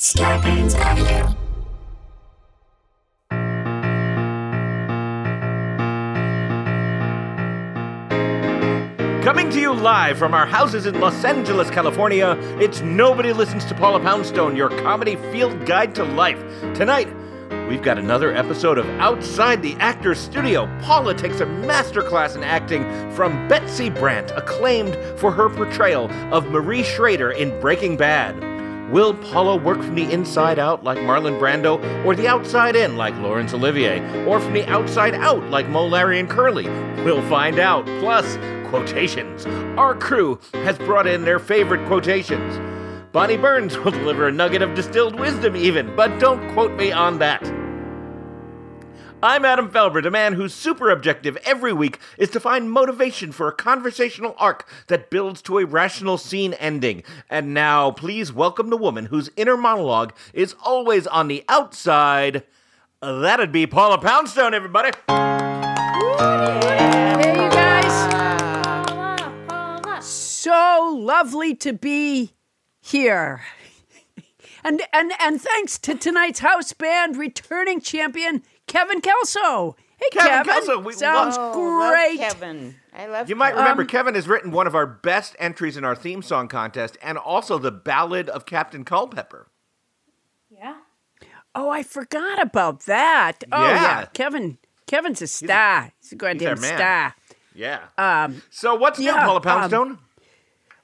Scarpins Avenue. Coming to you live from our houses in Los Angeles, California, it's Nobody Listens to Paula Poundstone, your comedy field guide to life. Tonight, we've got another episode of Outside the Actor's Studio. Paula takes a masterclass in acting from Betsy Brandt, acclaimed for her portrayal of Marie Schrader in Breaking Bad. Will Paula work from the inside out like Marlon Brando, or the outside in like Laurence Olivier, or from the outside out like Moe, Larry, and Curly? We'll find out. Plus, quotations. Our crew has brought in their favorite quotations. Bonnie Burns will deliver a nugget of distilled wisdom, even, but don't quote me on that. I'm Adam Felber, the man whose super objective every week is to find motivation for a conversational arc that builds to a rational scene ending. And now, please welcome the woman whose inner monologue is always on the outside. That'd be Paula Poundstone, everybody. Hey, you guys. So lovely to be here. And, and, and thanks to tonight's house band returning champion, Kevin Kelso. Hey, Kevin Kevin. Kelso, we Sounds love- Oh, love great. Kevin. I love You might Kevin. remember Kevin has written one of our best entries in our theme song contest and also the Ballad of Captain Culpepper. Yeah. Oh, I forgot about that. Oh, Yeah. yeah. Kevin. Kevin's a star. He's a, goddamn our man. star. Yeah. Um, so what's new, yeah, Paula um, Poundstone?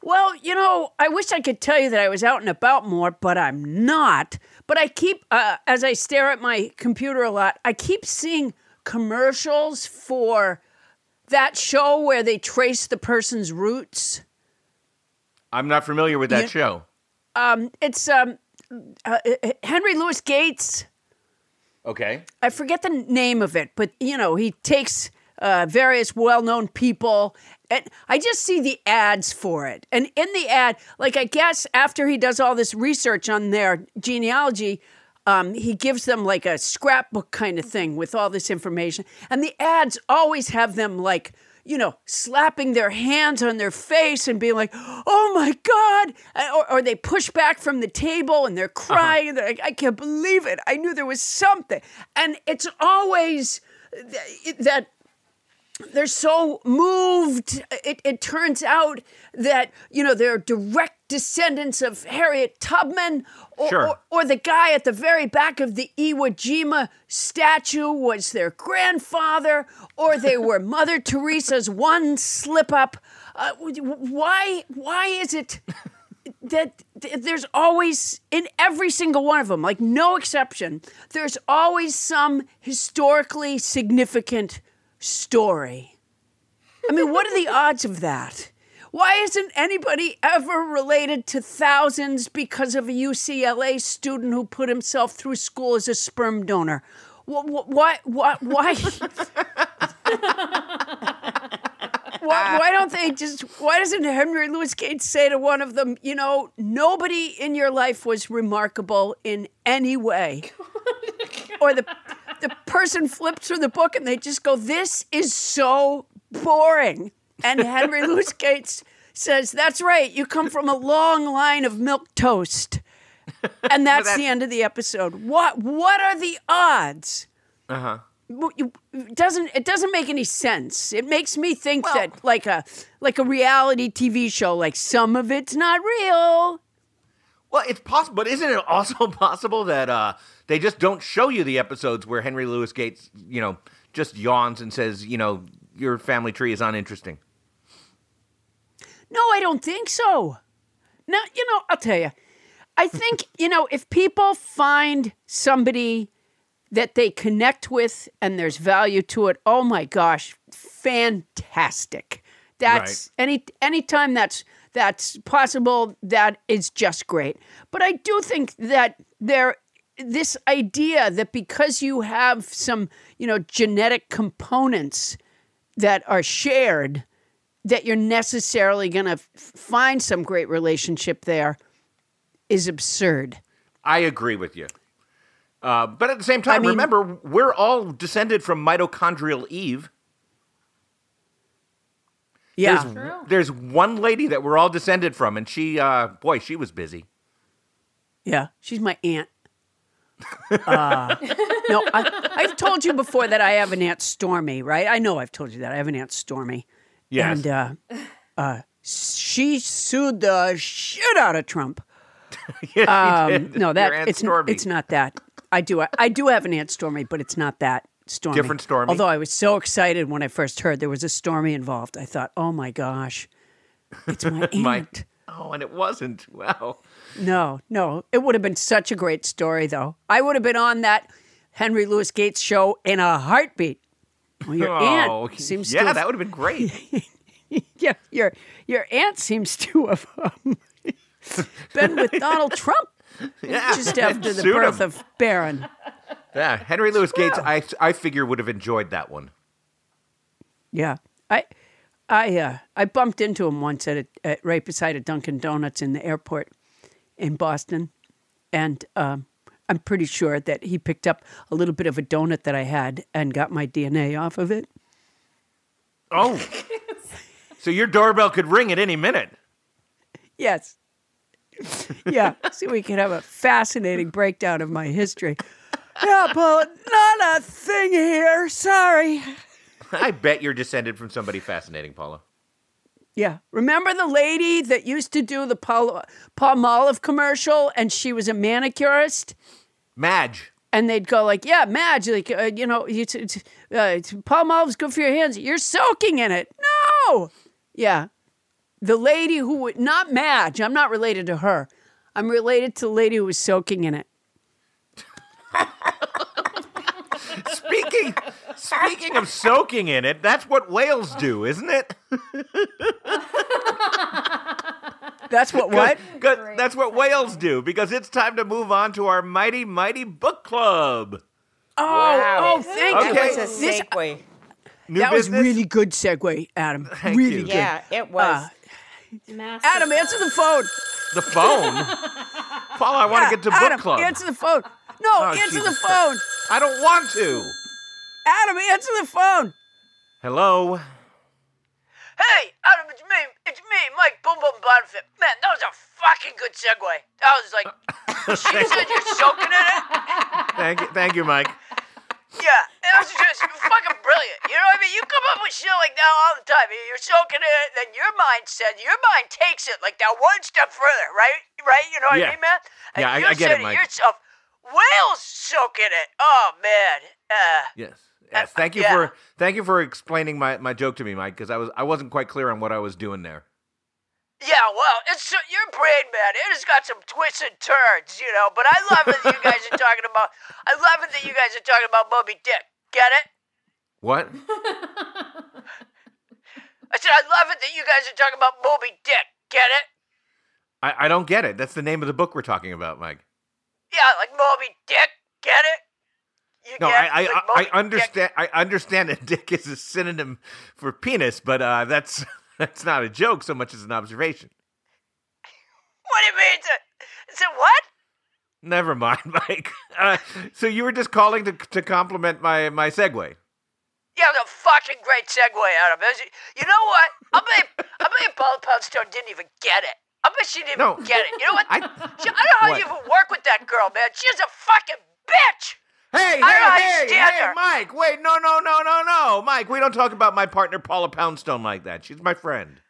Well, you know, I wish I could tell you that I was out and about more, but I'm not. But I keep, uh, as I stare at my computer a lot, I keep seeing commercials for that show where they trace the person's roots. I'm not familiar with that yeah. show. Um, it's um, uh, uh, Henry Louis Gates. Okay. I forget the name of it, but you know, he takes uh, various well-known people, and I just see the ads for it. And in the ad, like I guess after he does all this research on their genealogy, um, he gives them like a scrapbook kind of thing with all this information. And the ads always have them like. You know, slapping their hands on their face and being like, "Oh my god!" Or, or they push back from the table and they're crying. And they're like, "I can't believe it! I knew there was something." And it's always th- that they're so moved. It, it turns out that, you know, they're direct descendants of Harriet Tubman, or, Sure. or, or the guy at the very back of the Iwo Jima statue was their grandfather, or they were Mother Teresa's one slip up. Uh, why, why is it that there's always in every single one of them like no exception there's always some historically significant story. I mean what are the odds of that? Why isn't anybody ever related to thousands because of a ucla student who put himself through school as a sperm donor? Wh- wh- why why why? Why, why don't they just why doesn't henry louis gates say to one of them you know nobody in your life was remarkable in any way. Oh or the the person flips through the book and they just go this is so boring and henry louis gates says, That's right, you come from a long line of milk toast. And that's that- the end of the episode. What what are the odds? Uh huh. It doesn't it doesn't make any sense. It makes me think Well- that like a like a reality TV show, like some of it's not real. Well, it's possible, but isn't it also possible that uh, they just don't show you the episodes where Henry Louis Gates, you know, just yawns and says, you know, your family tree is uninteresting? No, I don't think so. Now, you know, I'll tell you. I think, you know, if people find somebody that they connect with and there's value to it, oh my gosh, fantastic. That's any anytime that's that's possible, that is just great. But I do think that there this idea that because you have some, you know, genetic components that are shared, that you're necessarily going to f- find some great relationship there is absurd. I agree with you. Uh, but at the same time, mean- remember, we're all descended from mitochondrial Eve. Yeah. There's, there's one lady that we're all descended from, and she, uh, boy, she was busy. Yeah. She's my aunt. Uh, no, I, I've told you before that I have an aunt Stormy, right? I know I've told you that. I have an aunt Stormy. Yes. And uh, uh, she sued the shit out of Trump. Yes, she Um, did. no, that Your Aunt it's Stormy. it's not that. I do I do have an Aunt Stormy, but it's not that Stormy. Different Stormy? Although I was so excited when I first heard there was a Stormy involved, I thought, oh my gosh, it's my aunt. My- oh, and it wasn't. Wow. No, no, it would have been such a great story, though. I would have been on that Henry Louis Gates show in a heartbeat. Well, your oh, aunt seems yeah, to have, that would have been great. yeah, your your aunt seems to have um, been with Donald Trump Yeah. just after the birth him. of Barron. Yeah, Henry Louis Gates, I, I figure would have enjoyed that one. Yeah, I, I, uh, I bumped into him once at, a, at right beside a Dunkin' Donuts in the airport in Boston, and um, I'm pretty sure that he picked up a little bit of a donut that I had and got my DNA off of it. Oh. so your doorbell could ring at any minute. Yes. Yeah, so we could have a fascinating breakdown of my history. Yeah, but not a thing here. Sorry. I bet you're descended from somebody fascinating, Paula. Yeah. Remember the lady that used to do the Paul, Palmolive commercial and she was a manicurist? Madge. And they'd go like, yeah, Madge, like, uh, you know, it's, it's, uh, it's, Palmolive's good for your hands. You're soaking in it. No. Yeah. The lady who, would- not Madge, I'm not related to her. I'm related to the lady who was soaking in it. Speaking speaking of soaking in it, that's what whales do, isn't it? That's what, what? 'Cause that's what whales do because it's time to move on to our mighty mighty book club. Oh, oh, thank you. Okay. That was a This- segue. New that was really good segue, Adam. Thank really you. good. Yeah, it was. Uh, Massive. Adam, answer the phone. the phone. Paula, I want Yeah, to get to Adam, book club. Answer the phone. No, Oh, answer Jesus the phone. I don't want to. Adam, answer the phone. Hello. Hey, Adam, it's me. It's me, Mike Boom Boom Bonfit. Man, that was a fucking good segue. That was like, uh, she said you're soaking in it. Thank you, thank you, Mike. Yeah, that was just fucking brilliant. You know what I mean? You come up with shit like that all the time. You're soaking it, then your mind your mind takes it like that one step further, right? Right? You know what Yeah. I mean, man? And Yeah, I- you I get said it, Mike. yourself, whales soak in it. Oh, man. Uh, Yes. Yes. Thank you yeah. for thank you for explaining my, my joke to me, Mike, because I was I wasn't quite clear on what I was doing there. Yeah, well, it's so, your brain, man. It has got some twists and turns, you know. But I love it that you guys are talking about. I love it that you guys are talking about Moby Dick. Get it? What? I said I love it that you guys are talking about Moby Dick. Get it? I, I don't get it. That's the name of the book we're talking about, Mike. Yeah, like Moby Dick. Get it? You No, get I I, Like I, I Dick? understand. I understand that dick is a synonym for penis, but uh, that's that's not a joke so much as an observation. What do you mean? It's a, it's a what? Never mind, Mike. Uh, so you were just calling to to compliment my my segue. Yeah, the fucking great segue out of it. You know what? I bet I bet Paula Poundstone didn't even get it. I bet she didn't No. even get it. You know what? I- She- I don't know how What? you even work with that girl, man. She's a fucking bitch. Hey, hey, hey, hey. Mike! Wait, no, no, no, no, no, Mike. We don't talk about my partner Paula Poundstone like that. She's my friend.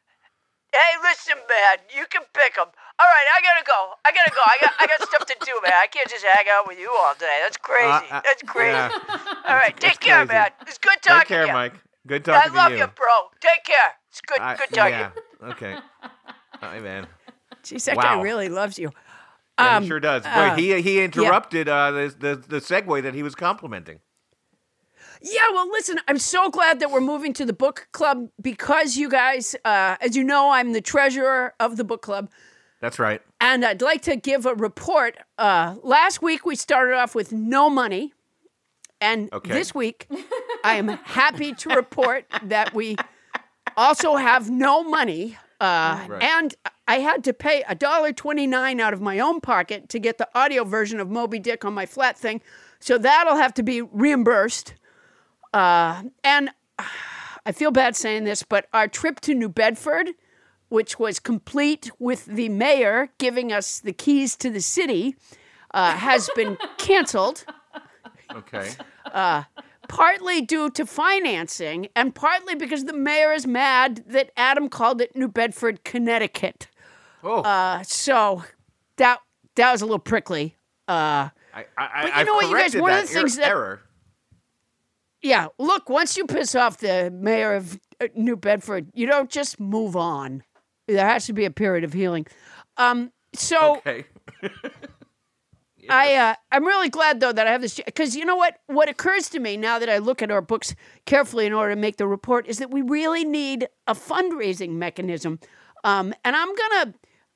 Hey, listen, man. You can pick them. All right, I gotta go. I gotta go. I got I got stuff to do, man. I can't just hang out with you all day. That's crazy. Uh, uh, That's crazy. yeah. All right, take care, crazy. man. It's good talking Take care, to you. Mike. Good talking I love to you, bro. Take care. It's good. I- good talking. yeah. Okay. Hi, man. Geez, that guy Wow. really loves you. Yeah, Um, he sure does. Boy, uh, he he interrupted uh, the, the the segue that he was complimenting. Yeah, well, listen, I'm so glad that we're moving to the book club because you guys, uh, as you know, I'm the treasurer of the book club. That's right. And I'd like to give a report. Uh, last week, we started off with no money. And Okay. this week, I am happy to report that we also have no money. Uh, Right. And I had to pay $1.29 out of my own pocket to get the audio version of Moby Dick on my flat thing. So that'll have to be reimbursed. Uh, and I feel bad saying this, but our trip to New Bedford, which was complete with the mayor giving us the keys to the city, uh, has been canceled. Okay. Partly due to financing and partly because the mayor is mad that Adam called it New Bedford, Connecticut. Oh, Uh, so that that was a little prickly. Uh, I, I, but you I've know what, you guys, one of the things er- that- error. yeah, look, once you piss off the mayor of uh, New Bedford, you don't just move on. There has to be a period of healing. Um, so Okay. I uh, I'm really glad though that I have this because you know what? What occurs to me now that I look at our books carefully in order to make the report is that we really need a fundraising mechanism, um, and I'm gonna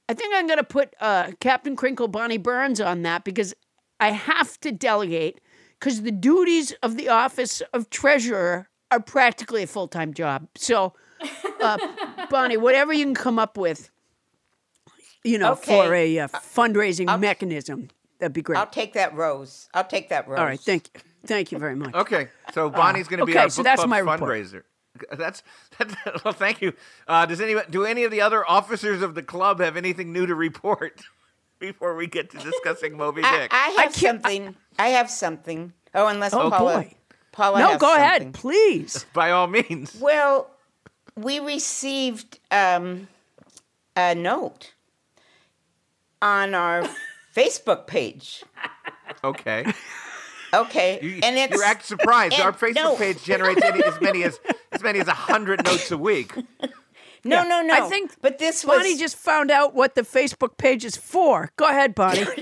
I think I'm gonna put uh, Captain Crinkle Bonnie Burns on that because I have to delegate because the duties of the office of treasurer are practically a full time job. So, uh, Bonnie, whatever you can come up with, you know, for a uh, fundraising mechanism, that'd be great. I'll take that rose. I'll take that rose. All right, thank you, thank you very much. Okay. So Bonnie's going to be Uh, okay, our book so that's club my report. fundraiser. That's that, well. Thank you. Uh, does any do any of the other officers of the club have anything new to report before we get to discussing Moby I, Dick? I have can't- something. I, have something. Oh, unless Oh, Paula. boy. Paula no, go something. ahead, please. By all means. Well, we received um, a note on our Facebook page. Okay. Okay, You, and it's you act surprised. and- Our Facebook no. page generates any, as many as as many as hundred notes a week. no, no, no. I think but this was Bonnie just found out what the Facebook page is for. Go ahead, Bonnie.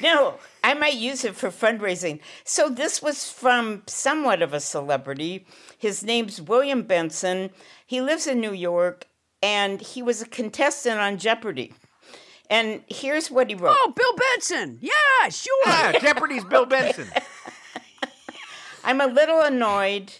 No, I might use it for fundraising. So this was from somewhat of a celebrity. His name's William Benson. He lives in New York and he was a contestant on Jeopardy. And here's what he wrote. oh, Bill Benson. Yeah, sure. Yeah, Jeopardy's Bill Benson. I'm a little annoyed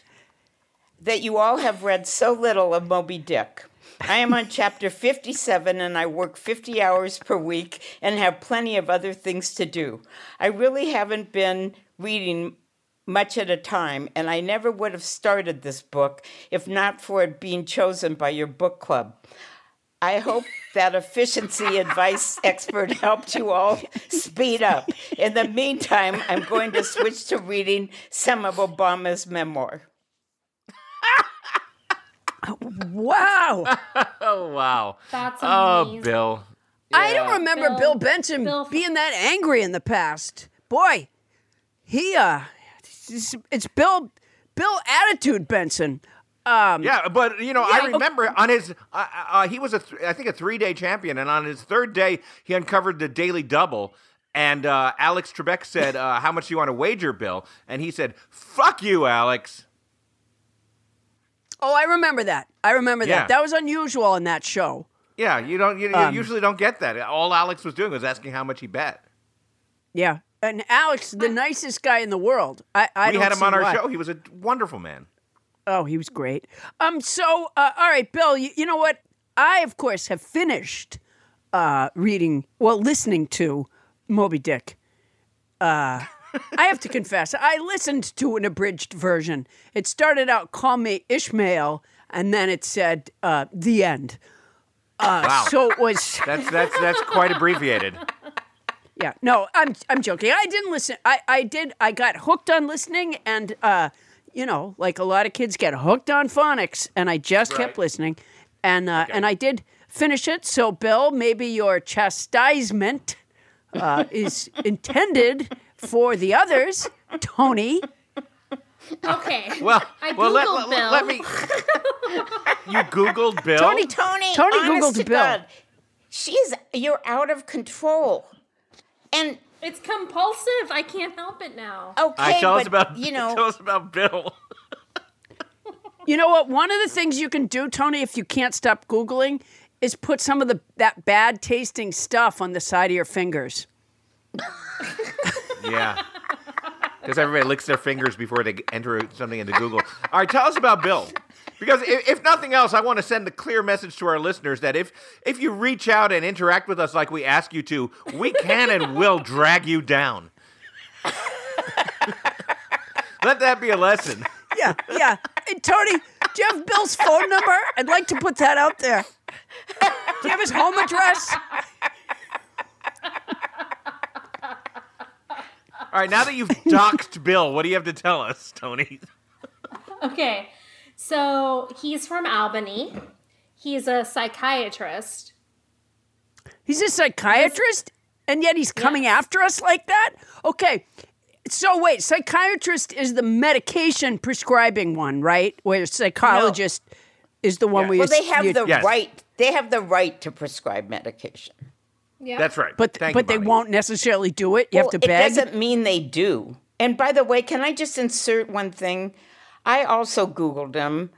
that you all have read so little of Moby Dick. I am on chapter 57 and I work 50 hours per week and have plenty of other things to do. I really haven't been reading much at a time, and I never would have started this book if not for it being chosen by your book club. I hope that efficiency advice expert helped you all speed up. In the meantime, I'm going to switch to reading some of Obama's memoir. Wow. Oh wow. That's amazing. Oh, amazing. Bill. I don't remember Bill, Bill- Benson Bill- being that angry in the past. Boy, he uh it's, it's Bill Bill attitude Benson. Um Yeah, but you know, Yeah, I okay. remember on his, uh, uh, he was a, th- I think a three day champion, and on his third day, he uncovered the daily double. And uh, Alex Trebek said, uh, "How much do you want to wager, Bill?" And he said, "Fuck you, Alex." Oh, I remember that. I remember Yeah. that. That was unusual on that show. Yeah, you don't, you, you Um, usually don't get that. All Alex was doing was asking how much he bet. Yeah. And Alex, the nicest guy in the world. I, I we had him on our why. show. He was a wonderful man. Oh, he was great. Um. So, uh, all right, Bill. You, you know what? I, of course, have finished uh, reading, well, listening to Moby Dick. Uh, I have to confess, I listened to an abridged version. It started out "Call me Ishmael," and then it said uh, "The end." Uh, Wow. So it was. That's that's that's quite abbreviated. Yeah, no, I'm I'm joking. I didn't listen. I I did. I got hooked on listening, and uh, you know, like a lot of kids get hooked on phonics, and I just kept listening, and uh, and I did finish it. So, Bill, maybe your chastisement uh, is intended for the others. Toni, Okay. Well, I well, let, Googled let- Bill. let me. You googled Bill. Toni, Toni, Toni Googled to Bill. God, she's you're out of control. And It's compulsive. I can't help it now. Okay, right, tell but us about you know, tell us about Bill. you know what? One of the things you can do, Toni, if you can't stop googling, is put some of the that bad tasting stuff on the side of your fingers. Yeah. Because everybody licks their fingers before they enter something into Google. All right, tell us about Bill. Because if, if nothing else, I want to send a clear message to our listeners that if if you reach out and interact with us like we ask you to, we can and will drag you down. Let that be a lesson. Yeah, yeah. Hey, Toni, do you have Bill's phone number? I'd like to put that out there. Do you have his home address? All right, now that you've doxed Bill, what do you have to tell us, Toni? Okay. So he's from Albany. He's a psychiatrist. He's a psychiatrist, and yet he's coming Yes. after us like that? Okay. So wait, psychiatrist is the medication prescribing one, right? Where psychologist is the one Yeah. where well, they have you- the Yes. right. They have the right to prescribe medication. Yeah. That's right. but Thank but you, they Bonnie. won't necessarily do it. You have Well, to it doesn't mean they do. And by the way, can I just insert one thing? I also Googled him,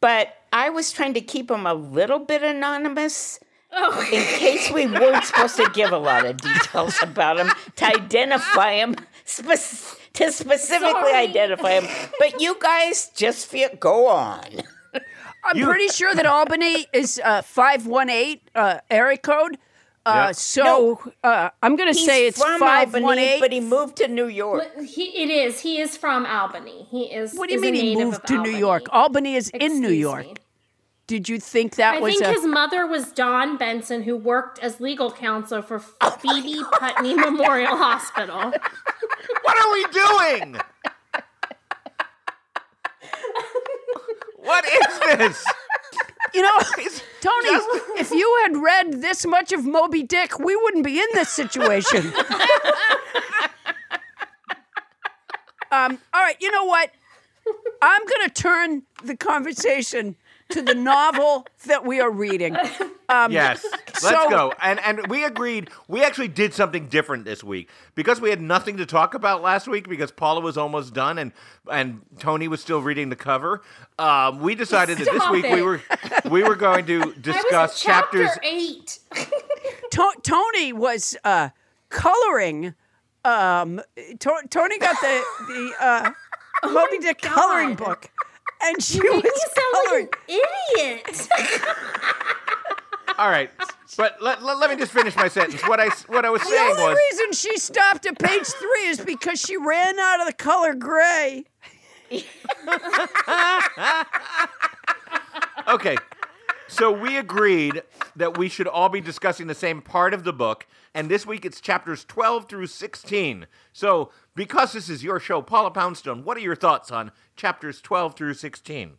but I was trying to keep him a little bit anonymous Oh. in case we weren't supposed to give a lot of details about him to identify him, spec- to specifically Sorry. identify him. But you guys just feel go on. I'm You- pretty sure that Albany is uh, 518 uh, area code. Uh, Yeah. so uh, I'm going to say it's from Albany, 518. but he moved to New York. He, it is. He is from Albany. He is. What do you mean he moved of to New York? Albany is in New Excuse York. me. Did you think that I was I think a his mother was Don Benson, who worked as legal counsel for Oh Phoebe Putney Memorial Hospital. What are we doing? what is this? You know, Toni, if you had read this much of Moby Dick, we wouldn't be in this situation. um, all right, you know what? I'm going to turn the conversation to the novel that we are reading. Yes, let's so- go. And and we agreed. We actually did something different this week because we had nothing to talk about last week because Paula was almost done and and Toni was still reading the cover. Um, we decided that this Stop week we were we were going to I was discuss in chapter chapters. eight. To- Toni was uh, coloring. Um, to- Toni got the the uh, Moby Dick coloring book, and she You make me was sound like an idiot. All right, but let, let, let me just finish my sentence. What I what I was The saying only was reason she stopped at page three is because she ran out of the color gray. Okay. So we agreed that we should all be discussing the same part of the book, and this week it's chapters 12 through 16. So, because this is your show, Paula Poundstone, what are your thoughts on chapters 12 through 16?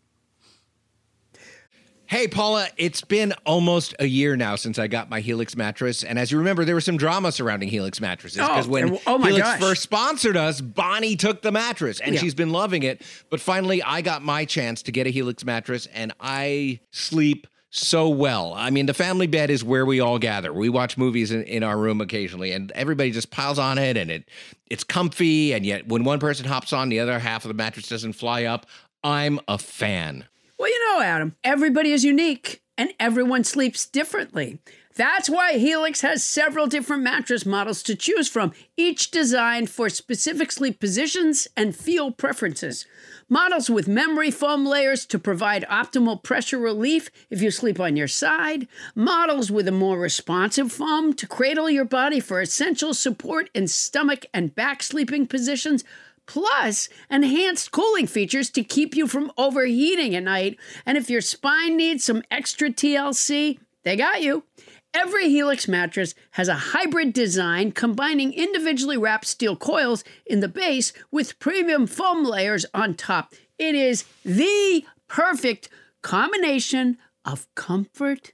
Hey, Paula, it's been almost a year now since I got my Helix mattress. And as you remember, there was some drama surrounding Helix mattresses because Oh, when oh my Helix gosh. first sponsored us, Bonnie took the mattress and Yeah. she's been loving it. But finally, I got my chance to get a Helix mattress and I sleep so well. I mean, the family bed is where we all gather. We watch movies in, in our room occasionally and everybody just piles on it and it it's comfy. And yet, when one person hops on, the other half of the mattress doesn't fly up. I'm a fan. Well, you know, Adam, everybody is unique and everyone sleeps differently. That's why Helix has several different mattress models to choose from, each designed for specific sleep positions and feel preferences. Models with memory foam layers to provide optimal pressure relief if you sleep on your side. Models with a more responsive foam to cradle your body for essential support in stomach and back sleeping positions. Plus, enhanced cooling features to keep you from overheating at night. And if your spine needs some extra TLC, they got you. Every Helix mattress has a hybrid design combining individually wrapped steel coils in the base with premium foam layers on top. It is the perfect combination of comfort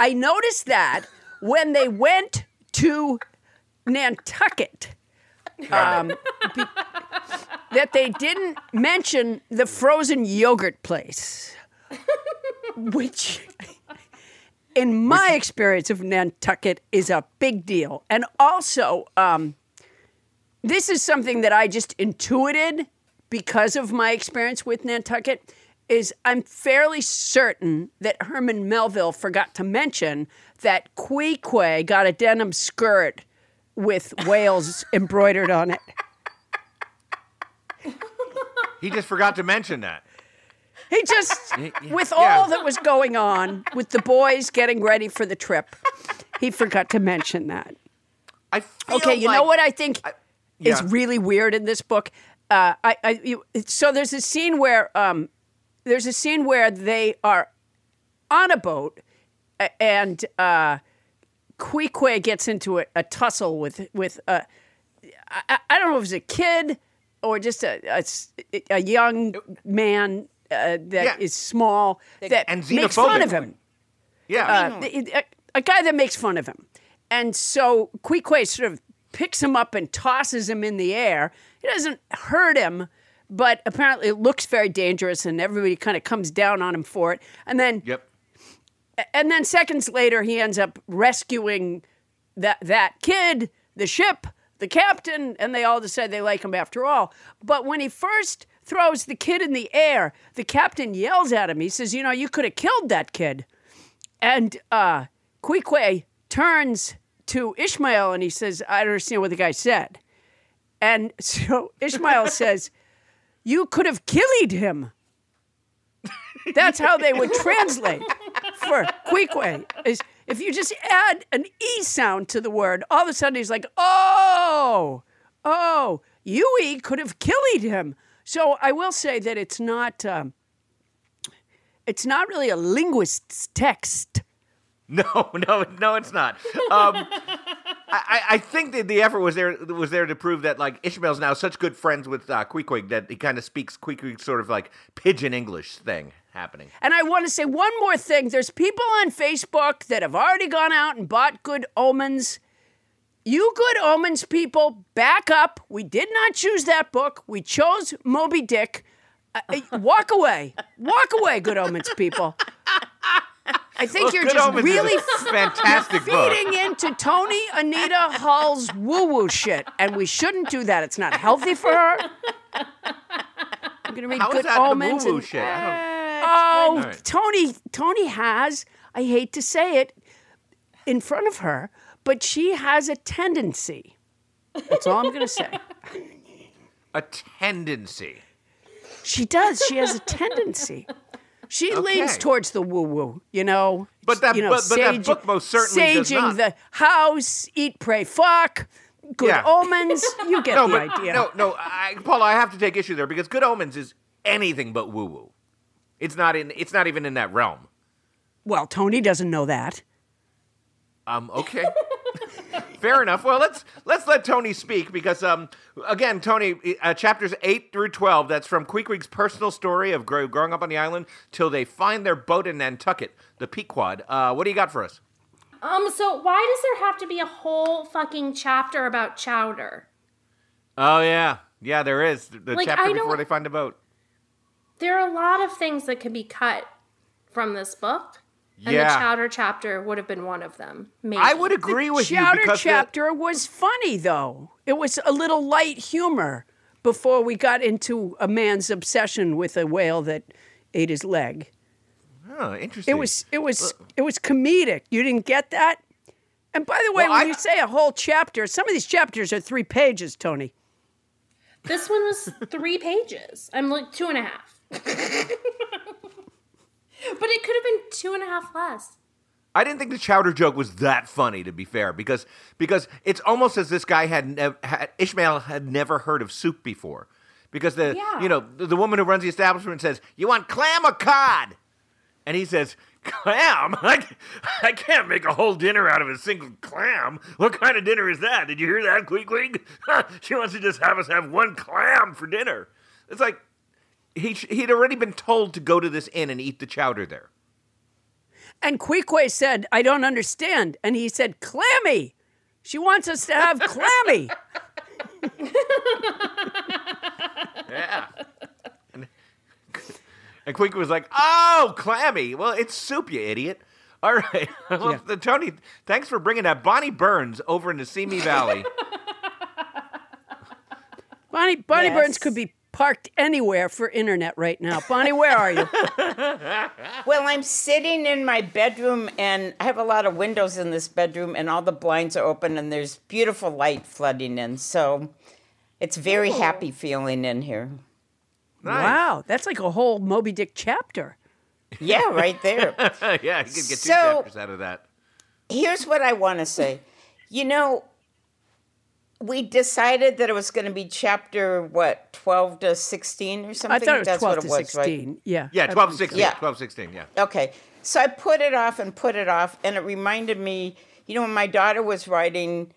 I noticed that when they went to Nantucket, um, be- that they didn't mention the frozen yogurt place, which, in my experience of Nantucket, is a big deal. And also, um, this is something that I just intuited because of my experience with Nantucket is I'm fairly certain that Herman Melville forgot to mention that Queequeg got a denim skirt with whales embroidered on it. He just forgot to mention that. He just, with yeah. all that was going on, with the boys getting ready for the trip, he forgot to mention that. I feel Okay, you know what I think is yeah. really weird in this book? Uh, I, I, you, so there's a scene where um, there's a scene where they are on a boat, and uh, Queequeg gets into a, a tussle with with uh, I, I don't know if it was a kid or just a a young man uh, that is Yeah. small that and makes fun of him Yeah. uh, a, a guy that makes fun of him. And so Queequeg sort of picks him up and tosses him in the air. He doesn't hurt him, but apparently it looks very dangerous, and everybody kind of comes down on him for it. And then, yep. and then seconds later, he ends up rescuing that that kid, the ship, the captain, and they all decide they like him after all. But when he first throws the kid in the air, the captain yells at him. He says, "You know, you could have killed that kid." And uh, Queequeg turns to Ishmael and he says, I don't understand what the guy said. And so Ishmael says, You could have killed him. That's how they would translate for Queequeg. Is if you just add an E sound to the word, all of a sudden he's like, Oh, oh, Yui could have killed him. So I will say that it's not. Um, it's not really a linguist's text. No, no, no, it's not. Um, I, I- think that the effort was there was there to prove that like Ishmael's now such good friends with uh, Queequeg that he kind of speaks Queequeg sort of like pidgin English thing happening. And I want to say one more thing. There's people on Facebook that have already gone out and bought Good Omens. You Good Omens people, back up. We did not choose that book. We chose Moby Dick. Uh, uh, walk away. Walk away, Good Omens people. I think Well, you're Good just Omens is really fantastic feeding into Toni Anita Hull's woo woo shit. And we shouldn't do that. It's not healthy for her. I'm going to read How is Good that Omens. the woo-woo and- shit? I don't, Oh, right. Toni, Toni has, I hate to say it, in front of her, but she has a tendency. That's all I'm going to say. A tendency. She does. She has a tendency. She leans towards the woo woo, you know. But that- you know, but- but that book most certainly does saging not. the house, eat, pray, fuck, good Yeah. omens. You get No, the but idea. no, no, I, Paula, I have to take issue there because Good Omens is anything but woo woo. It's not in. It's not even in that realm. Well, Toni doesn't know that. Um. Okay. Fair enough. Well, let's let's let Toni speak because um again Toni uh, chapters eight through twelve that's from Queequeg's personal story of grow, growing up on the island till they find their boat in Nantucket, the Pequod. Uh, what do you got for us? Um, so why does there have to be a whole fucking chapter about chowder? Oh yeah, yeah, there is the Like, chapter before they find the boat. There are a lot of things that could be cut from this book. And Yeah. the chowder chapter would have been one of them. Maybe. I would agree with you Chowder because the- Chowder chapter was funny though. It was a little light humor before we got into a man's obsession with a whale that ate his leg. Oh, interesting. It was it was it was comedic. You didn't get that? And by the way, Well, when I- you say a whole chapter, some of these chapters are three pages, Toni. This one was three pages. I'm like two and a half. but it could have been two and a half less. I didn't think the chowder joke was that funny, to be fair, because because it's almost as this guy had, nev- had Ishmael had never heard of soup before, because the Yeah. you know the, the woman who runs the establishment says, "You want clam or cod?" and he says, "Clam? I, I can't make a whole dinner out of a single clam. What kind of dinner is that? Did you hear that, Queek? she wants to just have us have one clam for dinner. It's like he he'd already been told to go to this inn and eat the chowder there." And Queequeg said, I don't understand. And he said, Clammy. She wants us to have clammy. Yeah. And, and Queek was like, "Oh, clammy. Well, it's soup, you idiot." All right, well, the- Toni. Thanks for bringing that Bonnie Burns over into Simi Valley. Bonnie Bonnie Yes. Burns could be parked anywhere for internet right now. Bonnie, where are you? Well, I'm sitting in my bedroom, and I have a lot of windows in this bedroom, and all the blinds are open, and there's beautiful light flooding in. So it's very oh. happy feeling in here. Nice. Wow, that's like a whole Moby Dick chapter. Yeah, right there. yeah, you could get two So- chapters out of that. Here's what I want to say. You know, we decided that it was going to be chapter what, 12 to 16 or something. I thought it was That's 12 what to it was, right? 16. Yeah. Yeah, I 12, believe 16. Yeah. 12, 16, yeah. Okay. So I put it off and put it off, and it reminded me, you know, when my daughter was writing,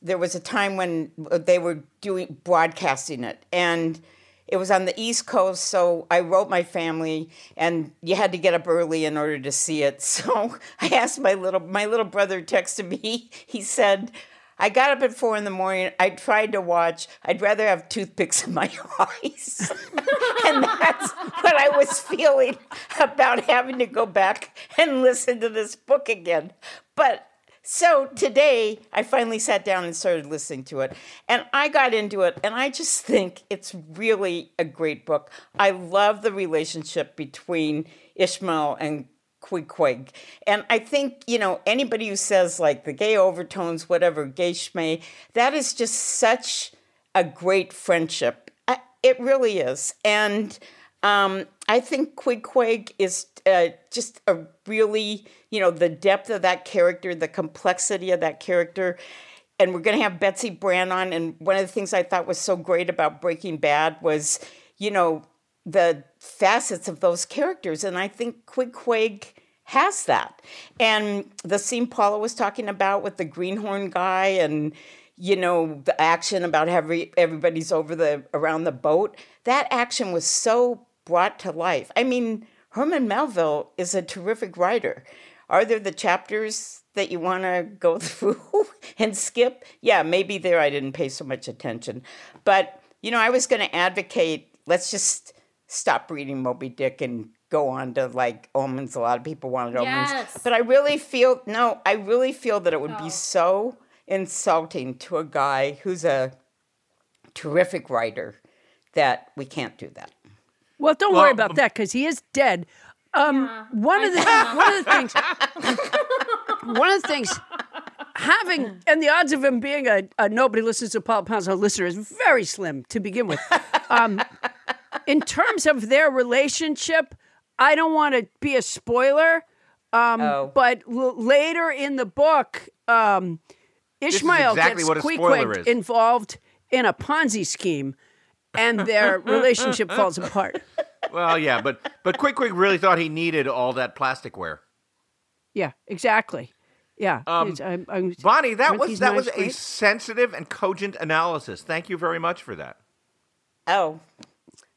there was a time when they were doing broadcasting it, and it was on the East Coast. So I wrote my family, and you had to get up early in order to see it. So I asked my little my little brother texted me. He said. I got up at four in the morning. I tried to watch. I'd rather have toothpicks in my eyes. and that's what I was feeling about having to go back and listen to this book again. But so today, I finally sat down and started listening to it. And I got into it, and I just think it's really a great book. I love the relationship between Ishmael and Queequeg. And I think, you know, anybody who says like the gay overtones, whatever, gay schmay, that is just such a great friendship. I, it really is. And um, I think Queequeg is uh, just a really, you know, the depth of that character, the complexity of that character. And we're going to have Betsy Brandt on. And one of the things I thought was so great about Breaking Bad was, you know, the facets of those characters. And I think Queequeg has that. And the scene Paula was talking about with the greenhorn guy and you know the action about every everybody's over the around the boat that action was so brought to life i mean herman melville is a terrific writer are there the chapters that you want to go through and skip yeah maybe there i didn't pay so much attention but you know i was going to advocate let's just stop reading moby dick and go on to like omens a lot of people wanted omens Yes. but i really feel no i really feel that it would be so insulting to a guy who's a terrific writer that we can't do that Well, don't Well, worry about that because he is dead. Um, one of the one of the things, one of the things, having and the odds of him being a, a nobody listens to Paula Poundstone listener is very slim to begin with. Um, in terms of their relationship, I don't want to be a spoiler, um, Oh. but l- later in the book, um, Ishmael exactly gets what a Queequeg involved in a Ponzi scheme, and their relationship falls apart. Well, yeah, but but Queequeg really thought he needed all that plasticware. Yeah, exactly. Yeah, Um, I'm- I'm- Bonnie, that was these that was a great? sensitive and cogent analysis. Thank you very much for that. Oh,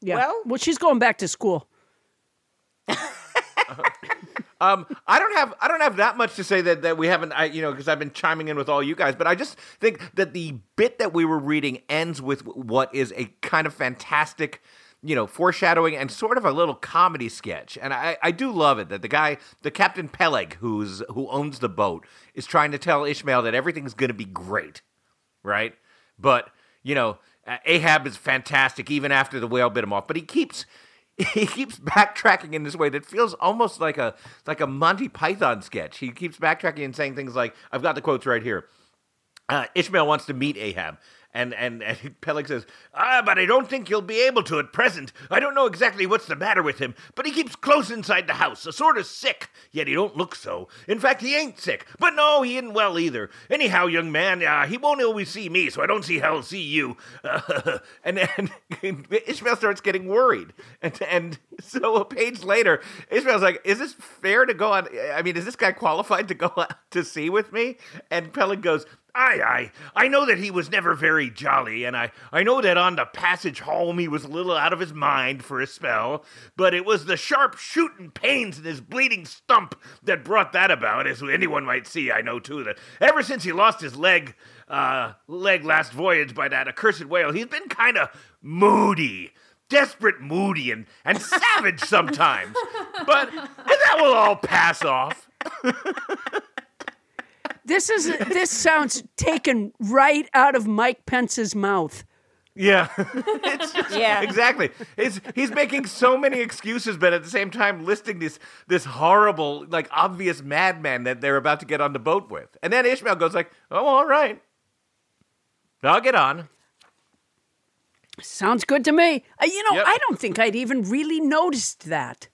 Yeah. Well- well, she's going back to school. Um, I don't have I don't have that much to say that, that we haven't I you know because I've been chiming in with all you guys, but I just think that the bit that we were reading ends with what is a kind of fantastic, you know, foreshadowing and sort of a little comedy sketch, and I, I do love it that the guy, the Captain Peleg, who's who owns the boat, is trying to tell Ishmael that everything's going to be great, right? But you know, uh, Ahab is fantastic even after the whale bit him off, but he keeps he keeps backtracking in this way that feels almost like a like a Monty Python sketch. He keeps backtracking and saying things like, "I've got the quotes right here." Uh, Ishmael wants to meet Ahab. And, and, and Peleg says, Ah, but I don't think he'll be able to at present. I don't know exactly what's the matter with him, but he keeps close inside the house, a sort of sick, yet he don't look so. In fact, he ain't sick, but no, he ain't well either. Anyhow, young man, uh, he won't always see me, so I don't see how he'll see you. and then Ishmael starts getting worried. And, and so a page later, Ishmael's like, Is this fair to go on? I mean, is this guy qualified to go out to sea with me? And Peleg goes, Aye, aye. I know that he was never very jolly, and I, I know that on the passage home he was a little out of his mind for a spell, but it was the sharp shooting pains in his bleeding stump that brought that about, as anyone might see, I know too, that ever since he lost his leg, uh, leg last voyage by that accursed whale, he's been kind of moody. Desperate, moody, and, and savage sometimes. But and that will all pass off. This is this sounds taken right out of Mike Pence's mouth. Yeah, it's just- Yeah. exactly. It's, he's making so many excuses, but at the same time listing this this horrible, like obvious madman that they're about to get on the boat with. And then Ishmael goes like, "Oh, all right, I'll get on." Sounds good to me. Uh, you know, Yep. I don't think I'd even really noticed that.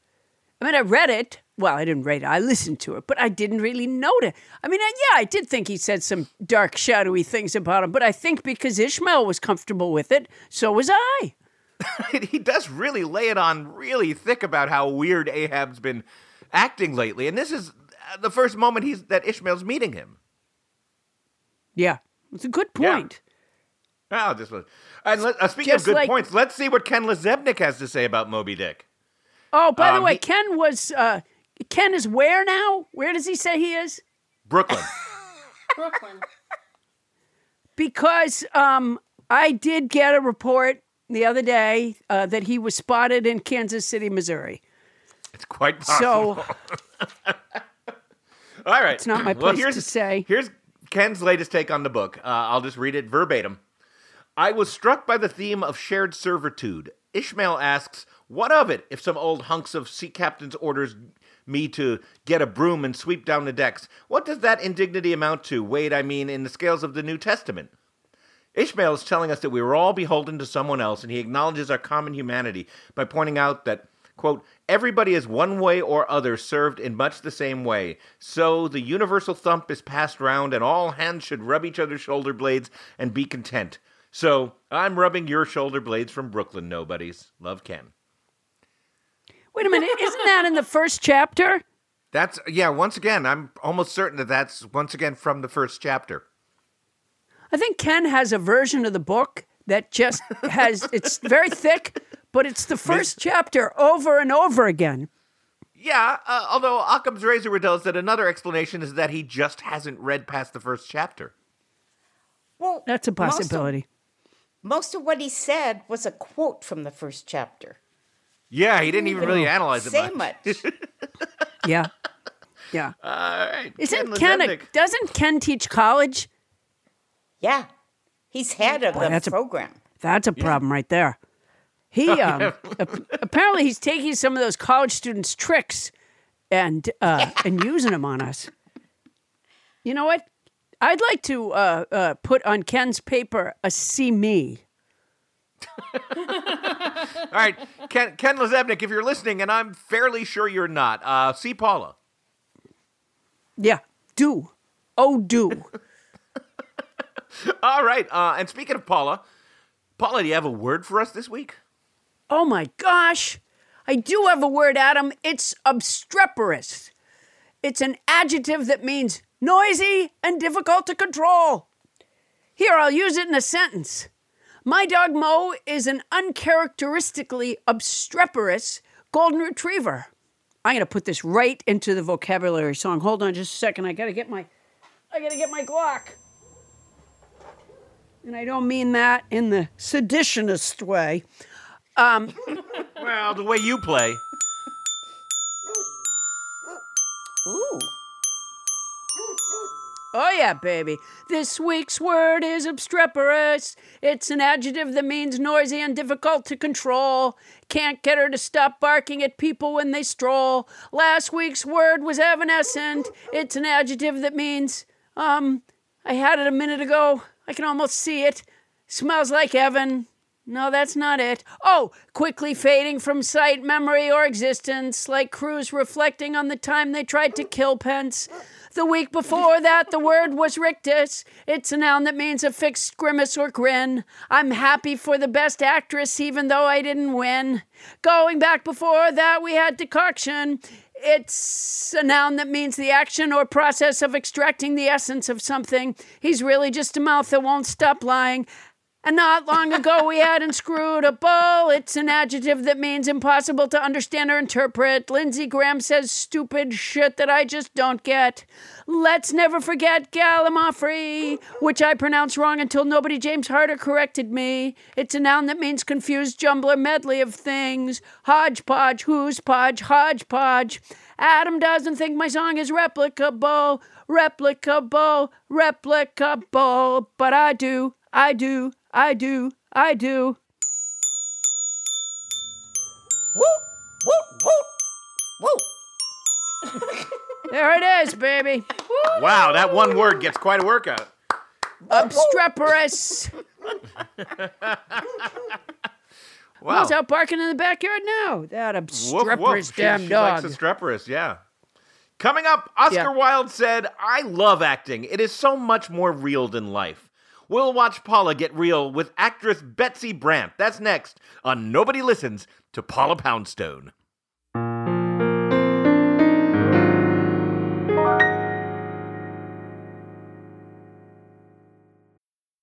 I mean, I read it. Well, I didn't read it. I listened to it, but I didn't really notice. I mean, I, yeah, I did think he said some dark, shadowy things about him, but I think because Ishmael was comfortable with it, so was I. he does really lay it on really thick about how weird Ahab's been acting lately, and this is uh, the first moment he's that Ishmael's meeting him. Yeah, it's a good Yeah. point. Oh, this was. And let, uh, speaking Just of good like- points, let's see what Ken Lazebnik has to say about Moby Dick. Oh, by the Um, way, he- Ken was uh, Ken is where now? Where does he say he is? Brooklyn. Brooklyn. Because um, I did get a report the other day uh, that he was spotted in Kansas City, Missouri. It's quite possible. So All right. It's not my well, place here's, to say. Here's Ken's latest take on the book. Uh, I'll just read it verbatim. I was struck by the theme of shared servitude. Ishmael asks, What of it if some old hunks of sea captain's orders me to get a broom and sweep down the decks? What does that indignity amount to, weighed, I mean, in the scales of the New Testament? Ishmael is telling us that we were all beholden to someone else, and he acknowledges our common humanity by pointing out that, quote, everybody is one way or other served in much the same way. So the universal thump is passed round, and all hands should rub each other's shoulder blades and be content. So I'm rubbing your shoulder blades from Brooklyn, nobodies. Love Ken. Wait a minute, isn't that in the first chapter? That's, yeah, once again, I'm almost certain that that's once again from the first chapter. I think Ken has a version of the book that just has it's very thick, but it's the first chapter over and over again. Yeah, uh, although Occam's razor would tell us that another explanation is that he just hasn't read past the first chapter. Well, That's a most of- possibility. Most of, what he said was a quote from the first chapter. Yeah, he didn't even really analyze it Say much. much. Yeah. Yeah. All right. Isn't Ken Ken a, doesn't Ken teach college? yeah, he's head of Boy, the that's a- program. That's a problem right there. He um, ap- apparently he's taking some of those college students' tricks and uh, and using them on us. You know what? I'd like to uh, uh, put on Ken's paper a see me. All right, Ken, Ken Lazebnik, if you're listening, and I'm fairly sure you're not, uh, see Paula. Yeah, do. Oh, do. All right, uh, and speaking of Paula, Paula, do you have a word for us this week? Oh my gosh. I do have a word, Adam. It's obstreperous. It's an adjective that means noisy and difficult to control. Here, I'll use it in a sentence. My dog Moe is an uncharacteristically obstreperous golden retriever. I'm going to put this right into the vocabulary song. Hold on just a second. I got to get my I got to get my Glock. And I don't mean that in the seditionist way. Um, Well, the way you play. Ooh. Oh, yeah, baby. This week's word is obstreperous. It's an adjective that means noisy and difficult to control. Can't get her to stop barking at people when they stroll. Last week's word was evanescent. It's an adjective that means, um, I had it a minute ago. I can almost see it. Smells like heaven. No, that's not it. Oh, quickly fading from sight, memory, or existence, like crews reflecting on the time they tried to kill Pence. The week before that, the word was rictus. It's a noun that means a fixed grimace or grin. I'm happy for the best actress, even though I didn't win. Going back before that, we had decoction. It's a noun that means the action or process of extracting the essence of something. He's really just a mouth that won't stop lying. And not long ago, we had inscrutable. It's an adjective that means impossible to understand or interpret. Lindsey Graham says stupid shit that I just don't get. Let's never forget Gallimaufry, which I pronounced wrong until nobody James Harder corrected me. It's a noun that means confused jumbler medley of things. Hodgepodge, who's podge, hodgepodge. Adam doesn't think my song is replicable, replicable, replicable, but I do, I do, I do, I do. Whoop, whoop, whoop, whoop. There it is, baby. Wow, that one word gets quite a workout. Obstreperous. Wow. Who's out barking in the backyard now? That Woof, woof. obstreperous She- damn she dog. likes obstreperous, yeah. Coming up, Oscar Yeah. Wilde said, I love acting. It is so much more real than life. We'll watch Paula get real with actress Betsy Brandt. That's next on Nobody Listens to Paula Poundstone.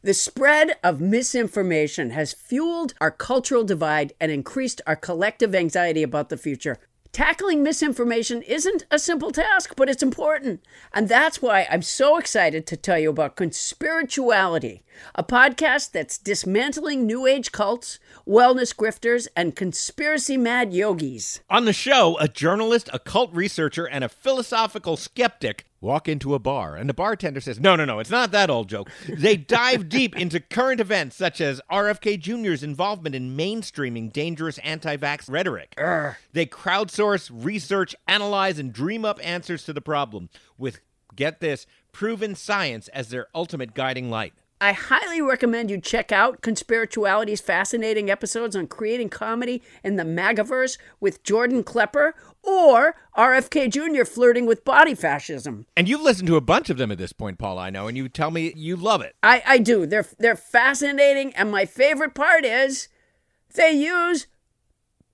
The spread of misinformation has fueled our cultural divide and increased our collective anxiety about the future. Tackling misinformation isn't a simple task, but it's important. And that's why I'm so excited to tell you about Conspirituality, a podcast that's dismantling New Age cults, wellness grifters, and conspiracy mad yogis. On the show, a journalist, a cult researcher, and a philosophical skeptic walk into a bar, and the bartender says, No, no, no, it's not that old joke. They dive deep into current events such as RFK Jr.'s involvement in mainstreaming dangerous anti vax rhetoric. They crowdsource, research, analyze, and dream up answers to the problem with, get this, proven science as their ultimate guiding light. I highly recommend you check out Conspirituality's fascinating episodes on creating comedy in the MAGAverse with Jordan Klepper or RFK Jr. flirting with body fascism. And you've listened to a bunch of them at this point, Paul, I know, and you tell me you love it. I, I do. They're they're fascinating, and my favorite part is they use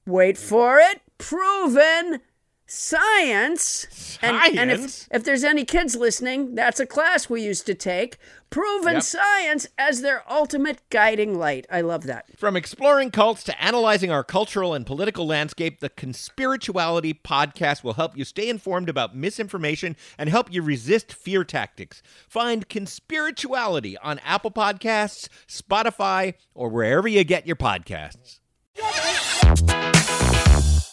wait for it, proven science. And, and if, if there's any kids listening, that's a class we used to take. Proven Yep. science as their ultimate guiding light. I love that. From exploring cults to analyzing our cultural and political landscape, the Conspirituality podcast will help you stay informed about misinformation and help you resist fear tactics. Find Conspirituality on Apple Podcasts, Spotify, or wherever you get your podcasts.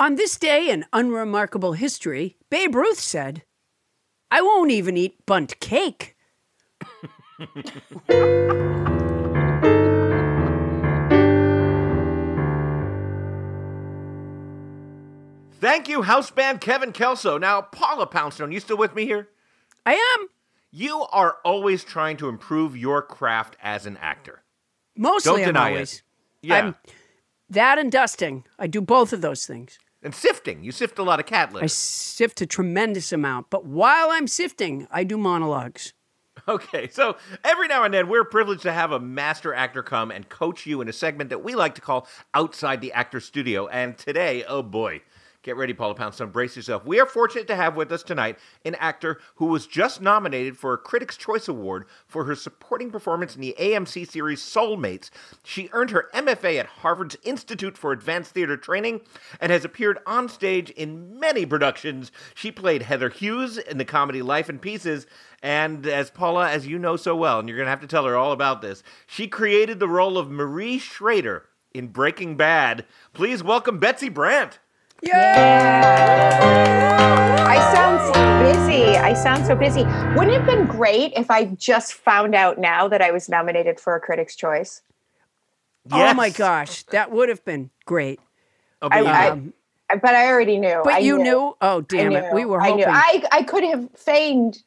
On this day in unremarkable history, Babe Ruth said, I won't even eat bunt cake. Thank you, house band Kevin Kelso. Now, Paula Poundstone, you still with me here? I am. You are always trying to improve your craft as an actor. Mostly Don't I'm always. it. Yeah. I'm that and dusting. I do both of those things. And sifting. You sift a lot of cat litter. I sift a tremendous amount, but while I'm sifting, I do monologues. Okay, so every now and then we're privileged to have a master actor come and coach you in a segment that we like to call Outside the Actor Studio. And today, oh boy, get ready, Paula Poundstone, brace yourself. We are fortunate to have with us tonight an actor who was just nominated for a Critics' Choice Award for her supporting performance in the AMC series Soulmates. She earned her MFA at Harvard's Institute for Advanced Theater Training and has appeared on stage in many productions. She played Heather Hughes in the comedy Life in Pieces. And as Paula, as you know so well, and you're going to have to tell her all about this, she created the role of Marie Schrader in Breaking Bad. Please welcome Betsy Brandt. I sound so busy. I sound so busy. Wouldn't it have been great if I just found out now that I was nominated for a Critics' Choice? Oh my gosh, that would have been great. Oh, I, I- Um, but I already knew. but I you knew? Oh, damn it. We were I hoping. knew. I, I could have feigned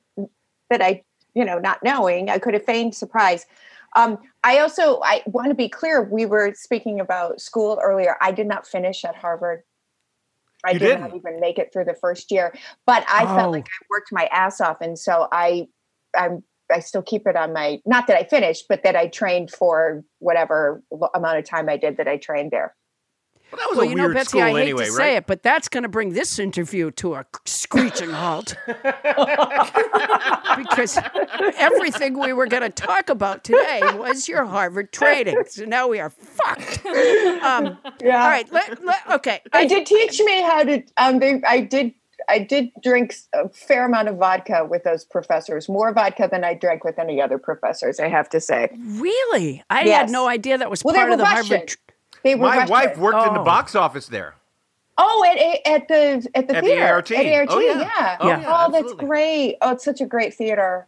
that I, you know, not knowing. I could have feigned surprise. Um, I also, I want to be clear. We were speaking about school earlier. I did not finish at Harvard. I did not didn't? even make it through the first year, but I Oh. felt like I worked my ass off, and so I, I'm, I still keep it on my. Not that I finished, but that I trained for whatever amount of time I did that I trained there. Well, that was well, a you weird know, Betsy, school I hate anyway, to right? say it, but that's going to bring this interview to a screeching halt. because everything we were going to talk about today was your Harvard training. So now we are fucked. Um, Yeah. All right. Let, let, okay. They did teach me how to. Um, they, I did. I did drink a fair amount of vodka with those professors. More vodka than I drank with any other professors. I have to say. Really? I had no idea that was Well, part of the Russian. Harvard. Tr- They were My Russian. wife worked in the Oh. box office there. Oh, at at the at the At the theater ART. At ART, Oh, yeah. yeah. Oh, Yeah. yeah, Oh, that's absolutely. great. Oh, it's such a great theater.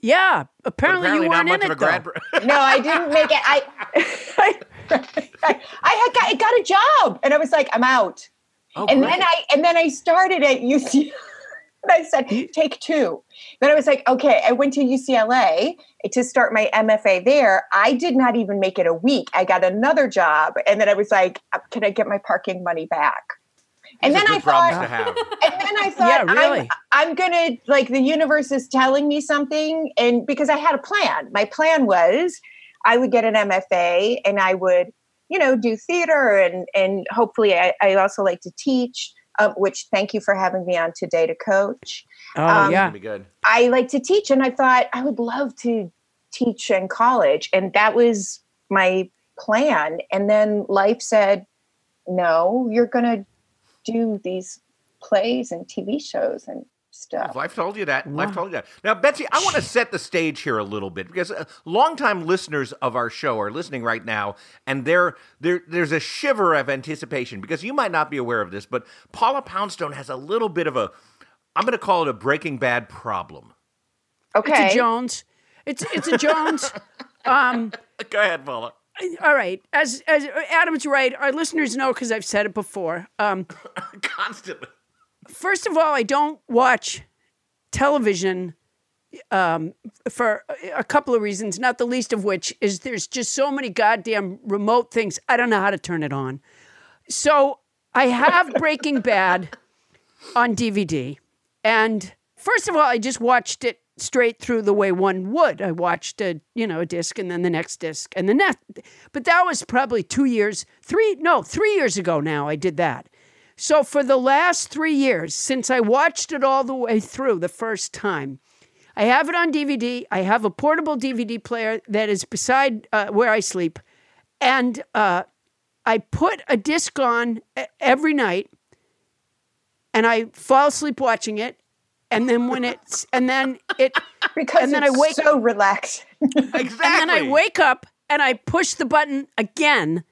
Yeah. But Apparently, you weren't in it, though. grad. No, I didn't make it. I I, I had got, I got a job, and I was like, I'm out. Oh, and great. then I and then I started at UC. and I said, take two. Then I was like, okay. I went to UCLA to start my MFA there. I did not even make it a week. I got another job, and then I was like, uh, can I get my parking money back? And These are then I thought, to have. and then I thought, Yeah, really. I'm, I'm gonna like the universe is telling me something, and because I had a plan. My plan was I would get an MFA, and I would, you know, do theater, and and hopefully I, I also like to teach. Uh, which thank you for having me on today to coach. Oh, Um, yeah. Be good. I like to teach, and I thought I would love to teach in college, and that was my plan. And then life said, no, you're going to do these plays and TV shows and stuff. Life told you that. Life told you that. Now, Betsy, I want to set the stage here a little bit because uh, longtime listeners of our show are listening right now, and there, there, there's a shiver of anticipation because you might not be aware of this, but Paula Poundstone has a little bit of a, I'm going to call it a Breaking Bad problem. Okay. It's a Jones. It's it's a Jones. um, Go ahead, Paula. all right. As as Adam's right, our listeners know because I've said it before. Um, Constantly. first of all, I don't watch television um, for a couple of reasons, not the least of which is there's just so many goddamn remote things. I don't know how to turn it on. So I have Breaking Bad on DVD. And first of all, I just watched it straight through the way one would. I watched a, you know, a disc and then the next disc and the next. But that was probably two years, three, no, three years ago now I did that. So for the last three years, since I watched it all the way through the first time, I have it on DVD. I have a portable DVD player that is beside uh, where I sleep. And uh, I put a disc on every night and I fall asleep watching it. And then when it's, and then it, because and then it's I wake so relaxed. Exactly. and then I wake up and I push the button again.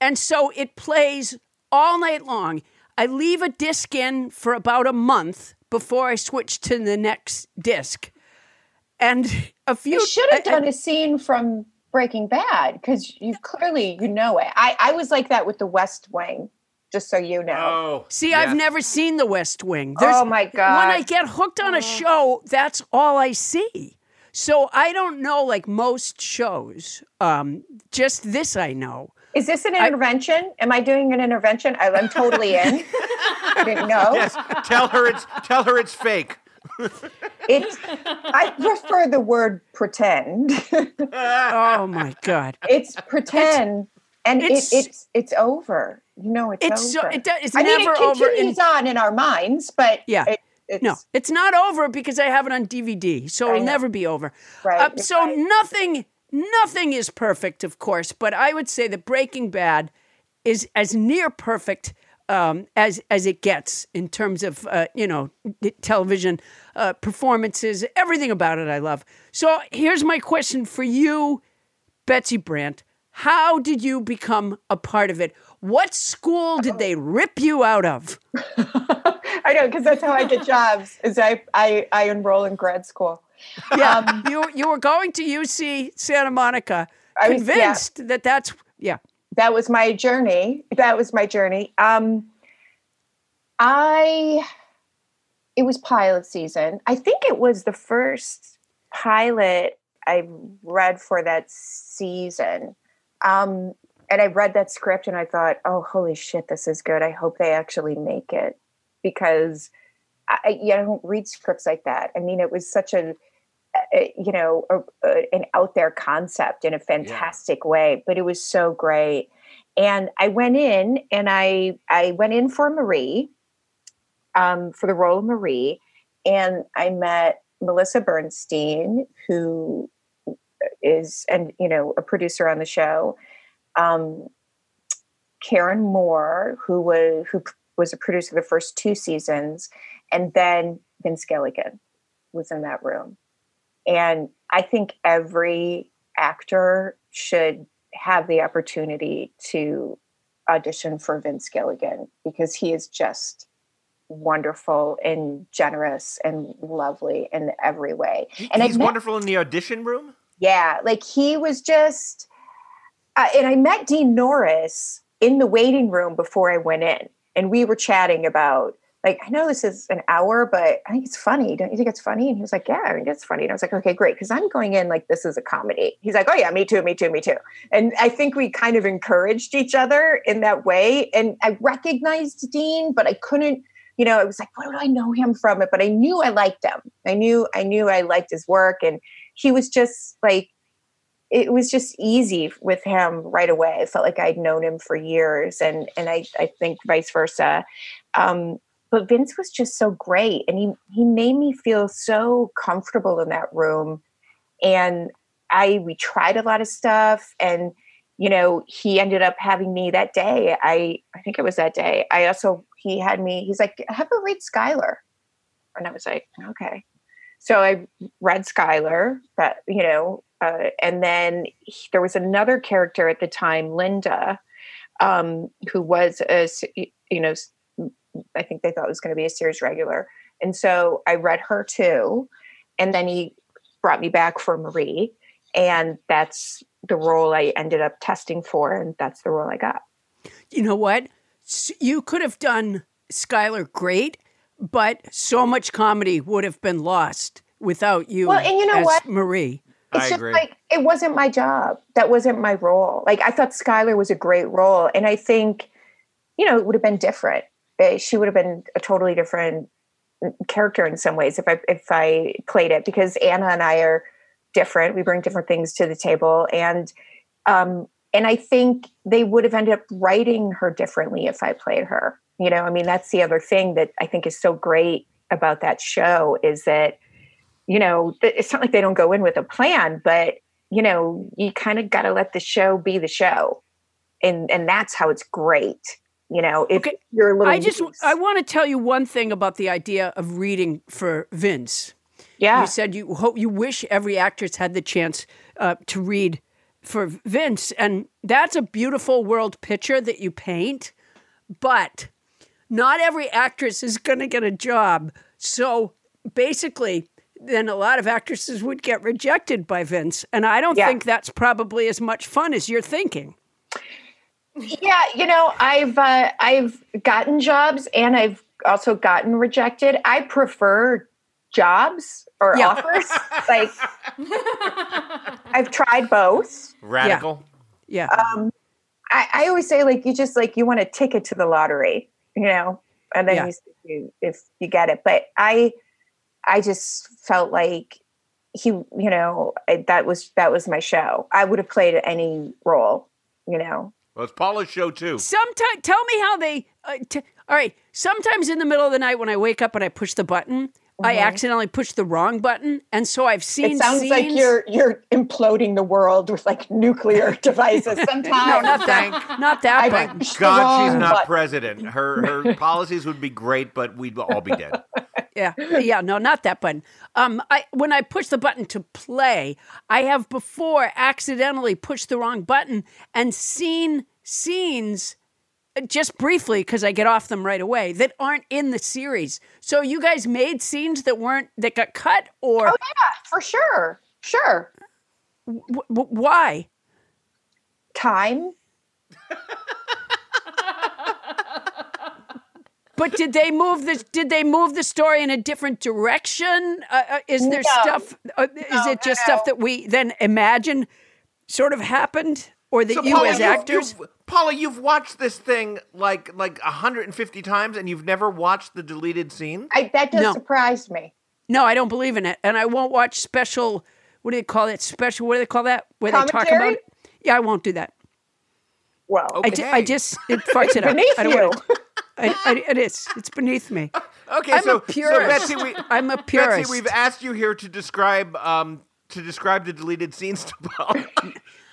And so it plays all night long. I leave a disc in for about a month before I switch to the next disc. And a few You should have done a scene from Breaking Bad because you clearly you know it. I, I was like that with The West Wing, just so you know. Oh. See, I've never seen The West Wing. There's- Oh, my God. When I get hooked on a show, that's all I see. So I don't know like most shows. Um, just this I know. Is this an intervention? Am I doing an intervention? I, I'm totally in. I didn't know. Yes. Tell her it's tell her it's fake. It's. I prefer the word pretend. oh my god! It's pretend, and it's- it, it's it's over. You know, it's, It's so- over. it do- it's I mean, never it over in- on in our minds, but Yeah. it, it's, no, it's not over because I have it on DVD, so it'll never be over. Right, Uh, so right. nothing, nothing is perfect, of course, but I would say that Breaking Bad is as near perfect um, as as it gets in terms of uh, you know television uh, performances. Everything about it, I love. So here's my question for you, Betsy Brandt. How did you become a part of it? What school did they rip you out of? I know because that's how I get jobs. Is I I, I enroll in grad school. Yeah, Um, you you were going to UC Santa Monica, I was- yeah. convinced that that's yeah. that was my journey. That was my journey. Um, I, it was pilot season. I think it was the first pilot I read for that season. Um, and I read that script and I thought, oh, holy shit, this is good. I hope they actually make it because I, yeah, I don't read scripts like that. I mean, it was such a, a you know, a, a, an out there concept in a fantastic way, but it was so great. And I went in and I I went in for Marie, um, for the role of Marie, and I met Melissa Bernstein, who is and you know a producer on the show, um, Karen Moore, who was who was a producer the first two seasons, and then Vince Gilligan was in that room. And I think every actor should have the opportunity to audition for Vince Gilligan because he is just wonderful and generous and lovely in every way. And He's met- wonderful in the audition room. Yeah, like he was just, uh, and I met Dean Norris in the waiting room before I went in, and we were chatting about like I know this is an hour, but I think it's funny. Don't you think it's funny? And he was like, Yeah, I think it's funny. And I was like, Okay, great, because I'm going in like this is a comedy. He's like, Oh yeah, me too, me too, me too. And I think we kind of encouraged each other in that way. And I recognized Dean, but I couldn't. You know, it was like, where do I know him from? It, but I knew I liked him. I knew, I knew I liked his work, and he was just like it was just easy with him right away. I felt like I'd known him for years, and and I I think vice versa. Um, but Vince was just so great, and he he made me feel so comfortable in that room, and I we tried a lot of stuff and you know, he ended up having me that day. I I think it was that day. I also he had me, he's like, have a read Skyler. And I was like, okay. So I read Skyler, that you know, uh, and then he- there was another character at the time, Linda, um, who was a you know, I think they thought was going to be a series regular, and so I read her too, and then he brought me back for Marie, and that's the role I ended up testing for, and that's the role I got. You know what? You could have done Skyler great, but so much comedy would have been lost without you Well, and you know what? Marie. It's just like it wasn't my job. That wasn't my role. Like I thought Skyler was a great role, and I think, you know, it would have been different. She would have been a totally different mm, character in some ways if I if I played it because Anna and I are different. We bring different things to the table, and um, and I think they would have ended up writing her differently if I played her. You know, I mean, that's the other thing that I think is so great about that show is that you know, it's not like they don't go in with a plan, but you know, you kind of got to let the show be the show, and and that's how it's great. You know, if you're a little, I just I want to tell you one thing about the idea of reading for Vince. Yeah. You said you hope you wish every actress had the chance uh, to read for Vince, and that's a beautiful world picture that you paint. But not every actress is going to get a job. So basically, then a lot of actresses would get rejected by Vince, and I don't Yeah. think that's probably as much fun as you're thinking. yeah, you know, I've uh, I've gotten jobs and I've also gotten rejected. I prefer jobs or Yeah. offers. like I've tried both. Radical. Yeah. Um, I, I always say like you just like you want a ticket to the lottery, you know, and then Yeah. you see if you get it. But I I just felt like he, you know, I- that was that was my show. I would have played any role, you know. Well, it's Paula's show too. Sometimes, tell me how they. Uh, t- all right. Sometimes in the middle of the night when I wake up and I push the button, I Mhm. accidentally pushed the wrong button, and so I've seen. It sounds like you're you're imploding the world with like nuclear devices. Sometimes, No, not that. Not that I button. God, she's not button. president. Her her policies would be great, but we'd all be dead. Yeah, yeah, no, not that button. Um, I when I push the button to play, I have before accidentally pushed the wrong button and seen scenes just briefly because I get off them right away that aren't in the series. So you guys made scenes that weren't that got cut, or Oh yeah, for sure, sure. w- w- why? Time. But did they move this? Did they move the story in a different direction? Uh, uh, is there No. stuff? Uh, is it just stuff that we then imagine sort of happened, or that So, you Paula, as you've- actors? you've- Paula, you've watched this thing like like 150 times, and you've never watched the deleted scene. I, that just No. surprised me. No, I don't believe in it, and I won't watch special. What do they call it? Special. What do they call that? Where they talk Commentary? about? Yeah, I won't do that. Well, I, ju- I just it fucks it up. beneath I don't you. wanna- I, I, it is. It's beneath me. Okay, I'm so a purist. so Betsy, we, I'm a purist. Betsy, we've asked you here to describe um to describe the deleted scenes to Paula.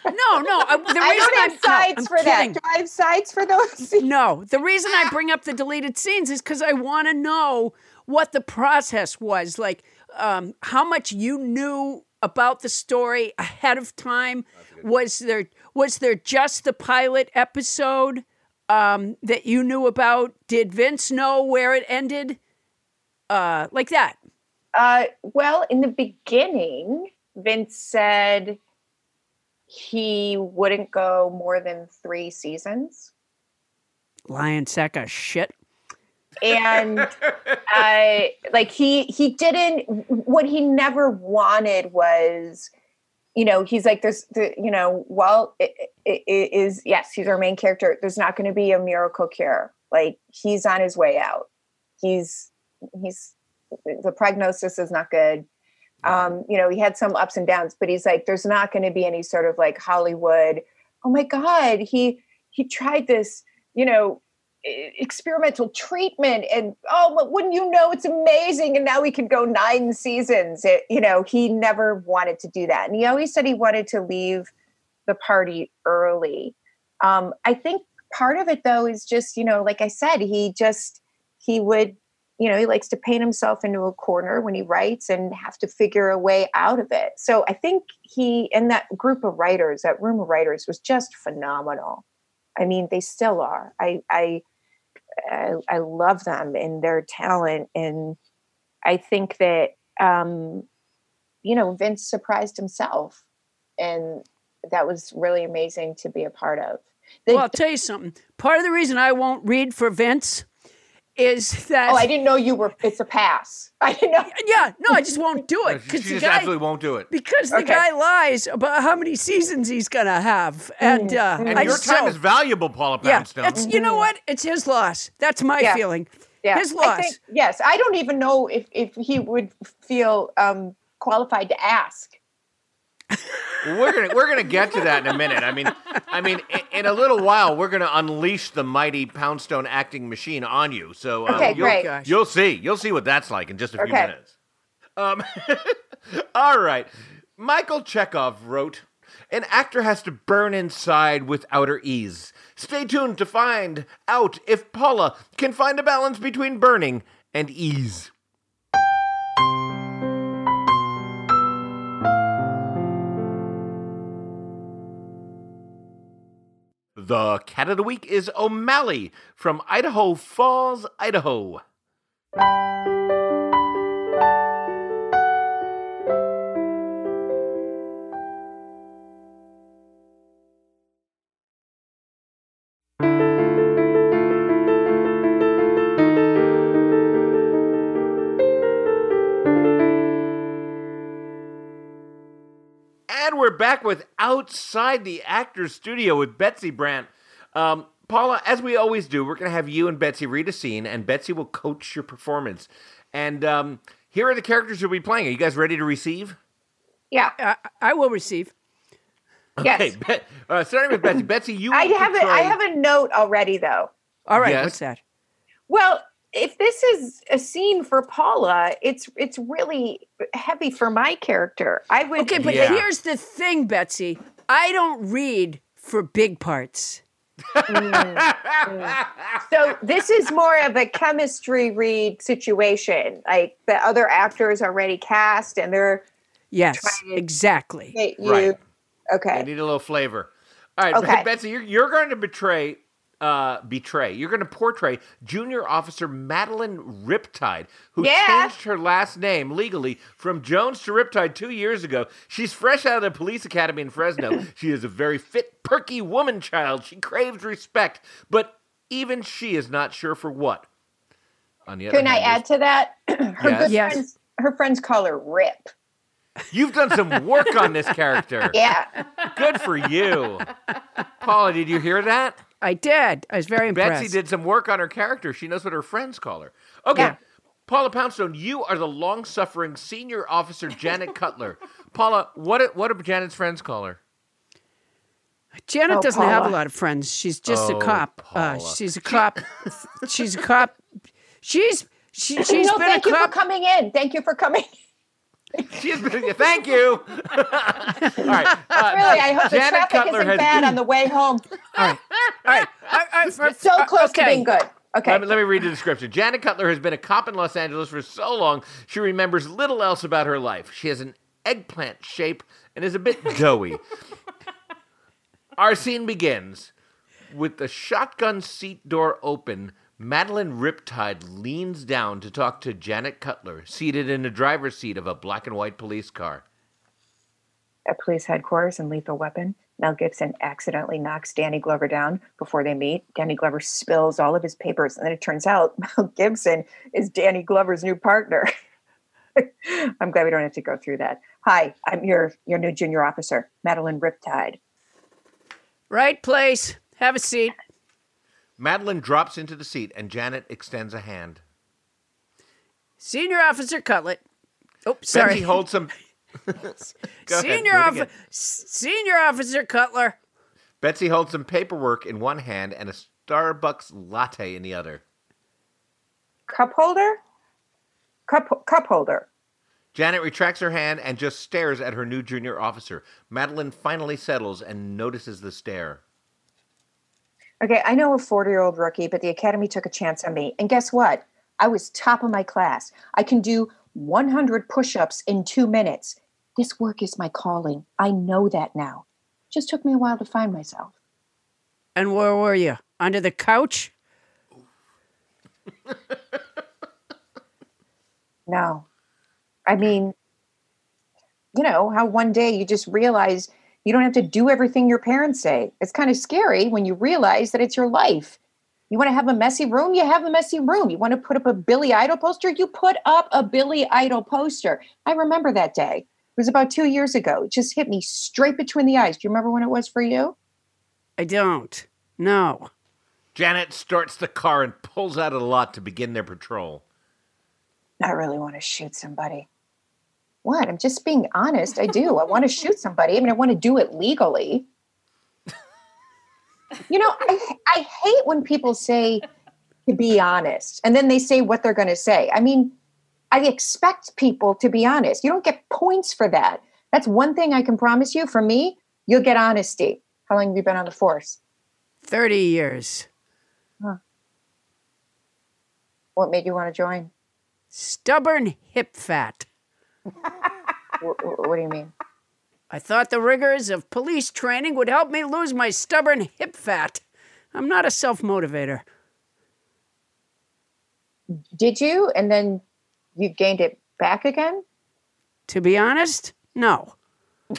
No, no. I, the reason I don't have I'm- no, sides I'm for kidding. that. Do I have sides for those? No, the reason I bring up the deleted scenes is because I want to know what the process was like, um, how much you knew about the story ahead of time. Was there was there just the pilot episode um, that you knew about? Did Vince know where it ended? Uh, like that. Uh, well, in the beginning, Vince said he wouldn't go more than three seasons. Lion sack of shit. and I uh, like he he didn't what he never wanted was you know he's like there's the you know well it, it, it is yes he's our main character there's not going to be a miracle cure like he's on his way out he's he's the prognosis is not good um you know he had some ups and downs but he's like there's not going to be any sort of like hollywood. Oh my god he he tried this you know experimental treatment and oh but wouldn't you know it's amazing and now we could go nine seasons. It, you know he never wanted to do that and he always said he wanted to leave the party early. Um, i think part of it though is just you know like i said he just he would you know he likes to paint himself into a corner when he writes and have to figure a way out of it. So i think he and that group of writers that room of writers was just phenomenal. I mean they still are. I i i, I love them and their talent. And i think that um you know vince surprised himself. And that was really amazing to be a part of. The- well, I'll tell you something. Part of the reason I won't read for Vince is that. oh i didn't know you were it's a pass i didn't know Yeah, no, I just won't do it She because the just guy absolutely won't do it. because the Okay. guy lies about how many seasons he's gonna have, and uh, And I your time don't. is valuable, Paula Yeah, Poundstone. that's you know what? It's his loss. That's my Yeah. feeling. yeah His I loss. think- yes i don't even know if if he would feel um qualified to ask we're gonna we're gonna get to that in a minute. I mean, I mean, in, in a little while, we're gonna unleash the mighty Poundstone acting machine on you. So um, Okay, you'll, great. You'll see. You'll see what that's like in just a few Okay. minutes. Um, all right. Michael Chekhov wrote. An actor has to burn inside with outer ease. Stay tuned to find out if Paula can find a balance between burning and ease. The cat of the week is O'Malley from Idaho Falls, Idaho. Back with Outside the Actors Studio with Betsy Brandt. Um, Paula, as we always do, we're going to have you and Betsy read a scene, and Betsy will coach your performance. And um, here are the characters you'll be playing. Are you guys ready to receive? yeah I, I will receive. yes Okay, Be- uh, starting with Betsy. Betsy, you. i will have a, i have a note already though All right, Yes. what's that? Well, if this is a scene for Paula, it's it's really heavy for my character. I would Okay, but Yeah. here's the thing, Betsy. I don't read for big parts. Mm. so this is more of a chemistry read situation. Like the other actors are already cast and they're Yes, Trying- exactly. they, you Right. I okay. need a little flavor. All right, Okay. Betsy, you're, you're going to betray, uh, betray. You're going to portray Junior Officer Madeline Riptide, who Yeah. changed her last name legally from Jones to Riptide two years ago. She's fresh out of the police academy in Fresno. she is a very fit, perky woman child. She craves respect, but even she is not sure for what. On the other Can I add to that? her Yes. good Yes. friends her friends call her Rip. You've done some work on this character. Yeah. Good for you. Paula, did you hear that? I did. I was very impressed. Betsy did some work on her character. She knows what her friends call her. Okay. Yeah. Paula Poundstone, you are the long-suffering senior officer Janet Cutler. Paula, what what do Janet's friends call her? Janet Oh, doesn't have a lot of friends. She's just Oh, a cop. Uh, she's a cop. she's a cop. She's she, she's no, been thank a you for coming in. Thank you for coming. She's been, thank you. All right. uh, Really, I hope the Janet traffic Cutler isn't bad on the way home. All right. I, I, for- So close to being good. Okay. Let me, let me read the description. Janet Cutler has been a cop in Los Angeles for so long, she remembers little else about her life. She has an eggplant shape and is a bit doughy. Our scene begins with the shotgun seat door open. Madeline Riptide leans down to talk to Janet Cutler, seated in the driver's seat of a black and white police car. at police headquarters in Lethal Weapon, Mel Gibson accidentally knocks Danny Glover down before they meet. Danny Glover spills all of his papers, and then it turns out Mel Gibson is Danny Glover's new partner. I'm glad we don't have to go through that. Hi, I'm your your new junior officer, Madeline Riptide. Right place. Have a seat. Madeline drops into the seat and Janet extends a hand. Senior Officer Cutlet. Oh, sorry. Betsy holds some. Go ahead, Senior, officer. Senior Officer Cutler. Betsy holds some paperwork in one hand and a Starbucks latte in the other. Cup holder? Cup cup holder. Janet retracts her hand and just stares at her new junior officer. Madeline finally settles and notices the stare. Okay, I know a 40 year old rookie, but the academy took a chance on me. And guess what? I was top of my class. I can do 100 push ups in two minutes. This work is my calling. I know that now. Just took me a while to find myself. And where were you? Under the couch? No. I mean, you know, how one day you just realize you don't have to do everything your parents say. It's kind of scary when you realize that it's your life. You want to have a messy room? You have a messy room. You want to put up a Billy Idol poster? You put up a Billy Idol poster. I remember that day. It was about two years ago. It just hit me straight between the eyes. Do you remember when it was for you? I don't. No. Janet starts the car and pulls out of the lot to begin their patrol. I really want to shoot somebody. What? I'm just being honest. I do. I want to shoot somebody. I mean, I want to do it legally. You know, I, I hate when people say to be honest and then they say what they're going to say. I mean, I expect people to be honest. You don't get points for that. That's one thing I can promise you. For me, you'll get honesty. How long have you been on the force? 30 years. Huh. What made you want to join? Stubborn hip fat. What, what do you mean? I thought the rigors of police training would help me lose my stubborn hip fat. I'm not a self motivator. Did you? And then you gained it back again? To be honest, no.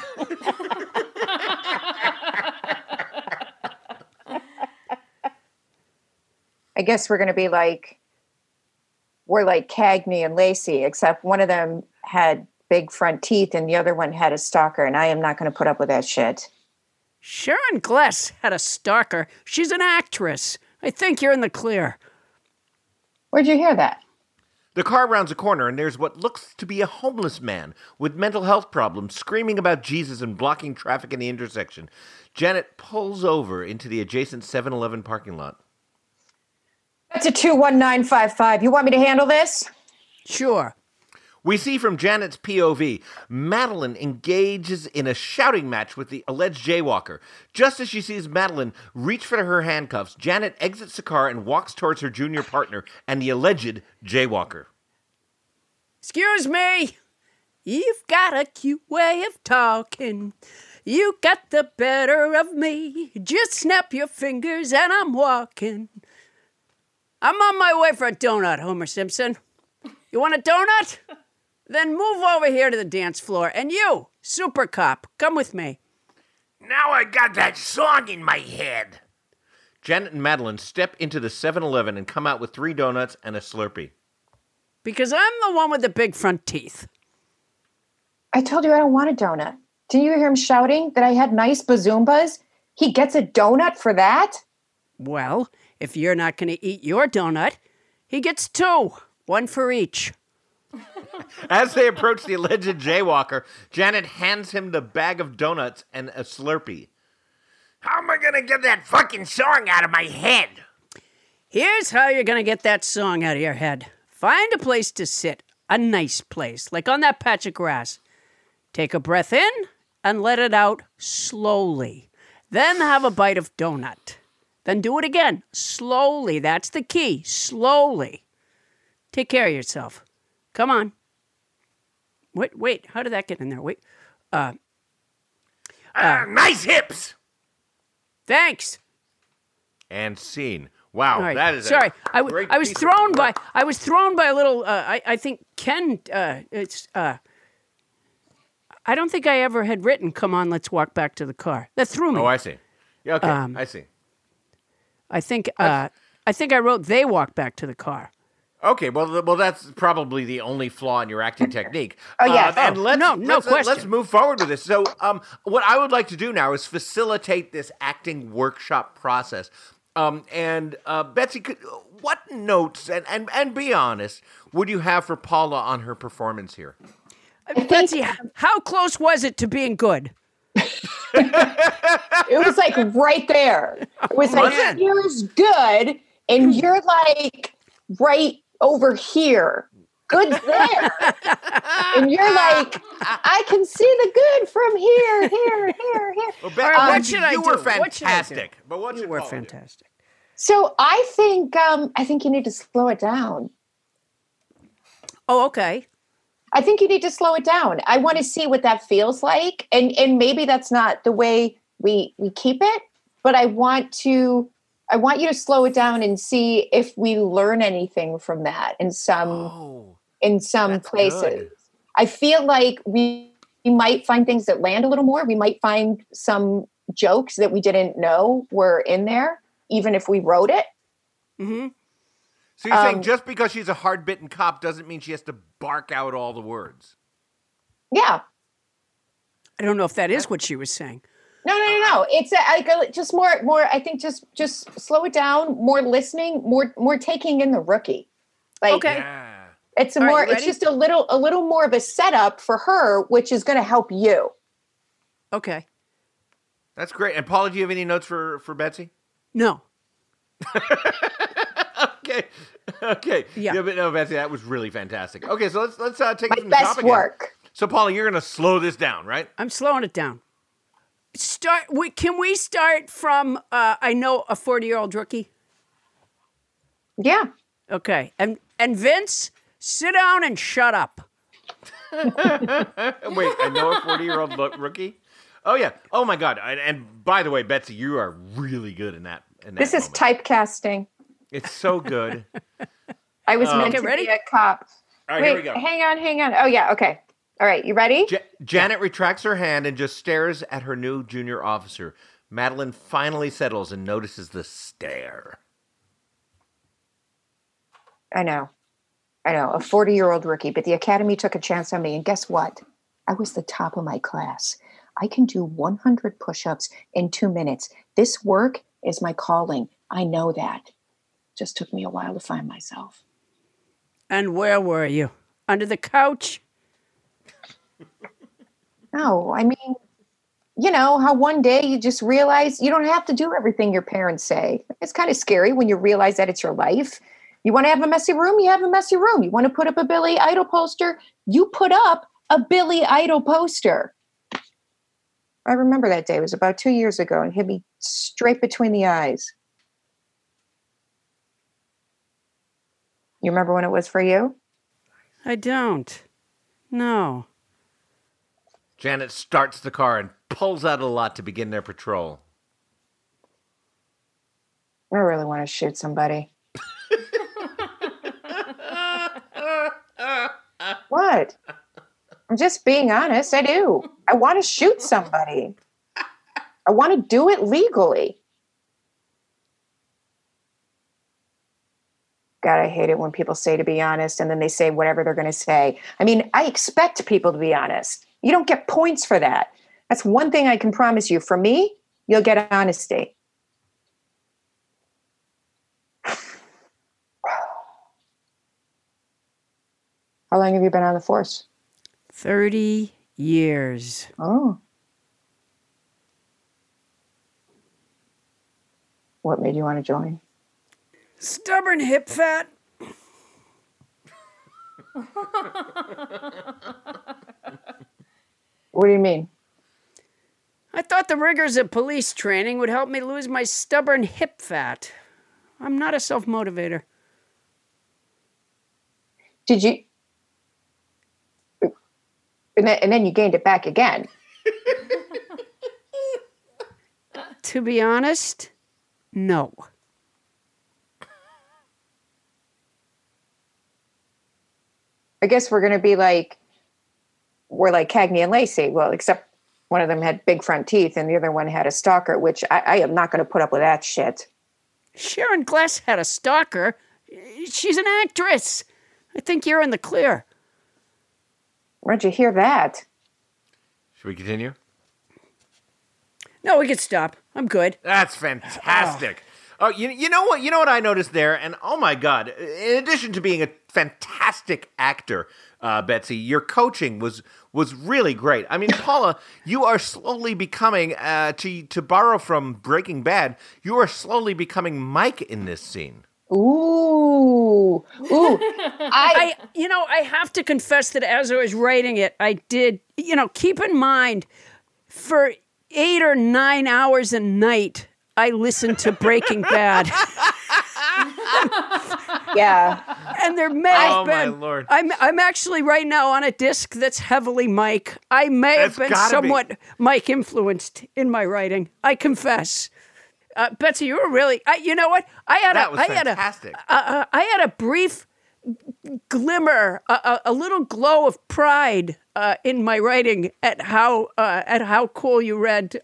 I guess we're going to be like, we're like Cagney and Lacey, except one of them had big front teeth and the other one had a stalker, and I am not going to put up with that shit. Sharon Gless had a stalker. She's an actress. I think you're in the clear. Where'd you hear that? The car rounds a corner, and there's what looks to be a homeless man with mental health problems screaming about Jesus and blocking traffic in the intersection. Janet pulls over into the adjacent 7 Eleven parking lot. That's a 21955. You want me to handle this? Sure. We see from Janet's POV, Madeline engages in a shouting match with the alleged jaywalker. Just as she sees Madeline reach for her handcuffs, Janet exits the car and walks towards her junior partner and the alleged jaywalker. Excuse me. You've got a cute way of talking. You got the better of me. Just snap your fingers and I'm walking. I'm on my way for a donut, Homer Simpson. You want a donut? Then move over here to the dance floor. And you, Super Cop, come with me. Now I got that song in my head. Janet and Madeline step into the 7 Eleven and come out with three donuts and a Slurpee. Because I'm the one with the big front teeth. I told you I don't want a donut. Didn't you hear him shouting that I had nice bazoombas? He gets a donut for that? Well, if you're not going to eat your donut, he gets two, one for each. As they approach the alleged jaywalker, Janet hands him the bag of donuts and a Slurpee. How am I gonna get that fucking song out of my head? Here's how you're going to get that song out of your head find a place to sit, a nice place, like on that patch of grass. Take a breath in and let it out slowly. Then have a bite of donut. Then do it again, slowly. That's the key, slowly. Take care of yourself. Come on. Wait, wait. How did that get in there? Wait. Uh, Uh, nice hips. thanks. And scene. Wow, right. that is sorry. I, w- great I was thrown by. I was thrown by a little. Uh, I I think Ken. Uh, it's. Uh, I don't think I ever had written "Come on, let's walk back to the car." That threw me. Oh, I see. Yeah, okay, Um, I see. I think. Uh, I think I wrote "They walk back to the car." Okay, well, well, that's probably the only flaw in your acting technique. Oh, yes. Um, and Oh, let's, no, no let's, uh, Let's move forward with this. So, um, what I would like to do now is facilitate this acting workshop process. Um, and uh, Betsy, could, what notes and, and and be honest would you have for Paula on her performance here? Betsy, how close was it to being good? it was like right there. It was like Man. here's good, and you're like right over here. Good's there, and you're like, I can see the good from here, here, here, here. Well, Bet- All right, what should I you do? were What I do? fantastic. But what You were fantastic. So I think um, I think you need to slow it down. Oh, okay. I think you need to slow it down. I want to see what that feels like, and and maybe that's not the way we we keep it, but I want to I want you to slow it down and see if we learn anything from that in some Oh, in some places. good. I feel like we we might find things that land a little more. We might find some jokes that we didn't know were in there, even if we wrote it. Mm-hmm. So you're saying Um, just because she's a hard bitten cop doesn't mean she has to bark out all the words? Yeah. I don't know if that is what she was saying. No, no, no, no. It's a, I go just more, more. I think just, just slow it down. More listening. More, more taking in the rookie. Like Okay. Yeah. it's a All right, more. you it's just a little, a little more of a setup for her, which is going to help you. Okay. That's great. And Paula, do you have any notes for for Betsy? No. Okay. Okay. Yeah. but no, Betsy, that was really fantastic. Okay, so let's let's uh, take it My from the top best again. work. So Paula, you're gonna slow this down, right? I'm slowing it down. Start. We, can we start from? Uh, I know a 40 year old rookie. Yeah. Okay. And and Vince, sit down and shut up. Wait, I know a 40 year old rookie. Oh yeah. Oh my God. And, and by the way, Betsy, you are really good in that. In that This is typecasting. It's so good. I was Um, meant to ready? be a cop. All right, Wait, here we go. hang on, hang on. Oh yeah, okay. All right, you ready? Ja- Janet retracts her hand and just stares at her new junior officer. Madeline finally settles and notices the stare. I know. I know, a 40 year old rookie, but the academy took a chance on me. And guess what? I was the top of my class. I can do 100 push ups in two minutes. This work is my calling. I know that. Just took me a while to find myself. And where were you? Under the couch? No, I mean, you know, how one day you just realize you don't have to do everything your parents say. It's kind of scary when you realize that it's your life. You want to have a messy room, you have a messy room. You want to put up a Billy Idol poster, you put up a Billy Idol poster. I remember that day. It was about two years ago and hit me straight between the eyes. You remember when it was for you? I don't. No. Janet starts the car and pulls out a lot to begin their patrol. I really want to shoot somebody. what? I'm just being honest. I do. I want to shoot somebody. I want to do it legally. God, I hate it when people say to be honest and then they say whatever they're going to say. I mean, I expect people to be honest. You don't get points for that. That's one thing I can promise you. For me, you'll get honesty. How long have you been on the force? 30 years. Oh. What made you want to join? Stubborn hip fat. What do you mean? I thought the rigors of police training would help me lose my stubborn hip fat. I'm not a self motivator. Did you? And then, and then you gained it back again. To be honest, no. I guess we're going to be like, we're like Cagney and Lacey. Well, except one of them had big front teeth and the other one had a stalker, which I, I am not going to put up with that shit. Sharon Gless had a stalker. She's an actress. I think you're in the clear. Where'd you hear that? Should we continue? No, we can stop. I'm good. That's fantastic. Oh, you, you know what? You know what I noticed there, and oh my god! In addition to being a fantastic actor, uh, Betsy, your coaching was was really great. I mean, Paula, you are slowly becoming uh, to to borrow from Breaking Bad. You are slowly becoming Mike in this scene. Ooh, ooh! I, you know, I have to confess that as I was writing it, I did, you know, keep in mind for eight or nine hours a night, I listened to Breaking Bad. yeah. And there may have Oh, my been. Lord. I'm I'm actually right now on a disc that's heavily Mike. I may have been gotta be. somewhat Mike influenced in my writing. I confess. Uh, Betsy, you were really. I, you know what? I had That a. was I had a. Uh, uh, I had a brief glimmer, a, a, a little glow of pride uh, in my writing at how uh, at how cool you read.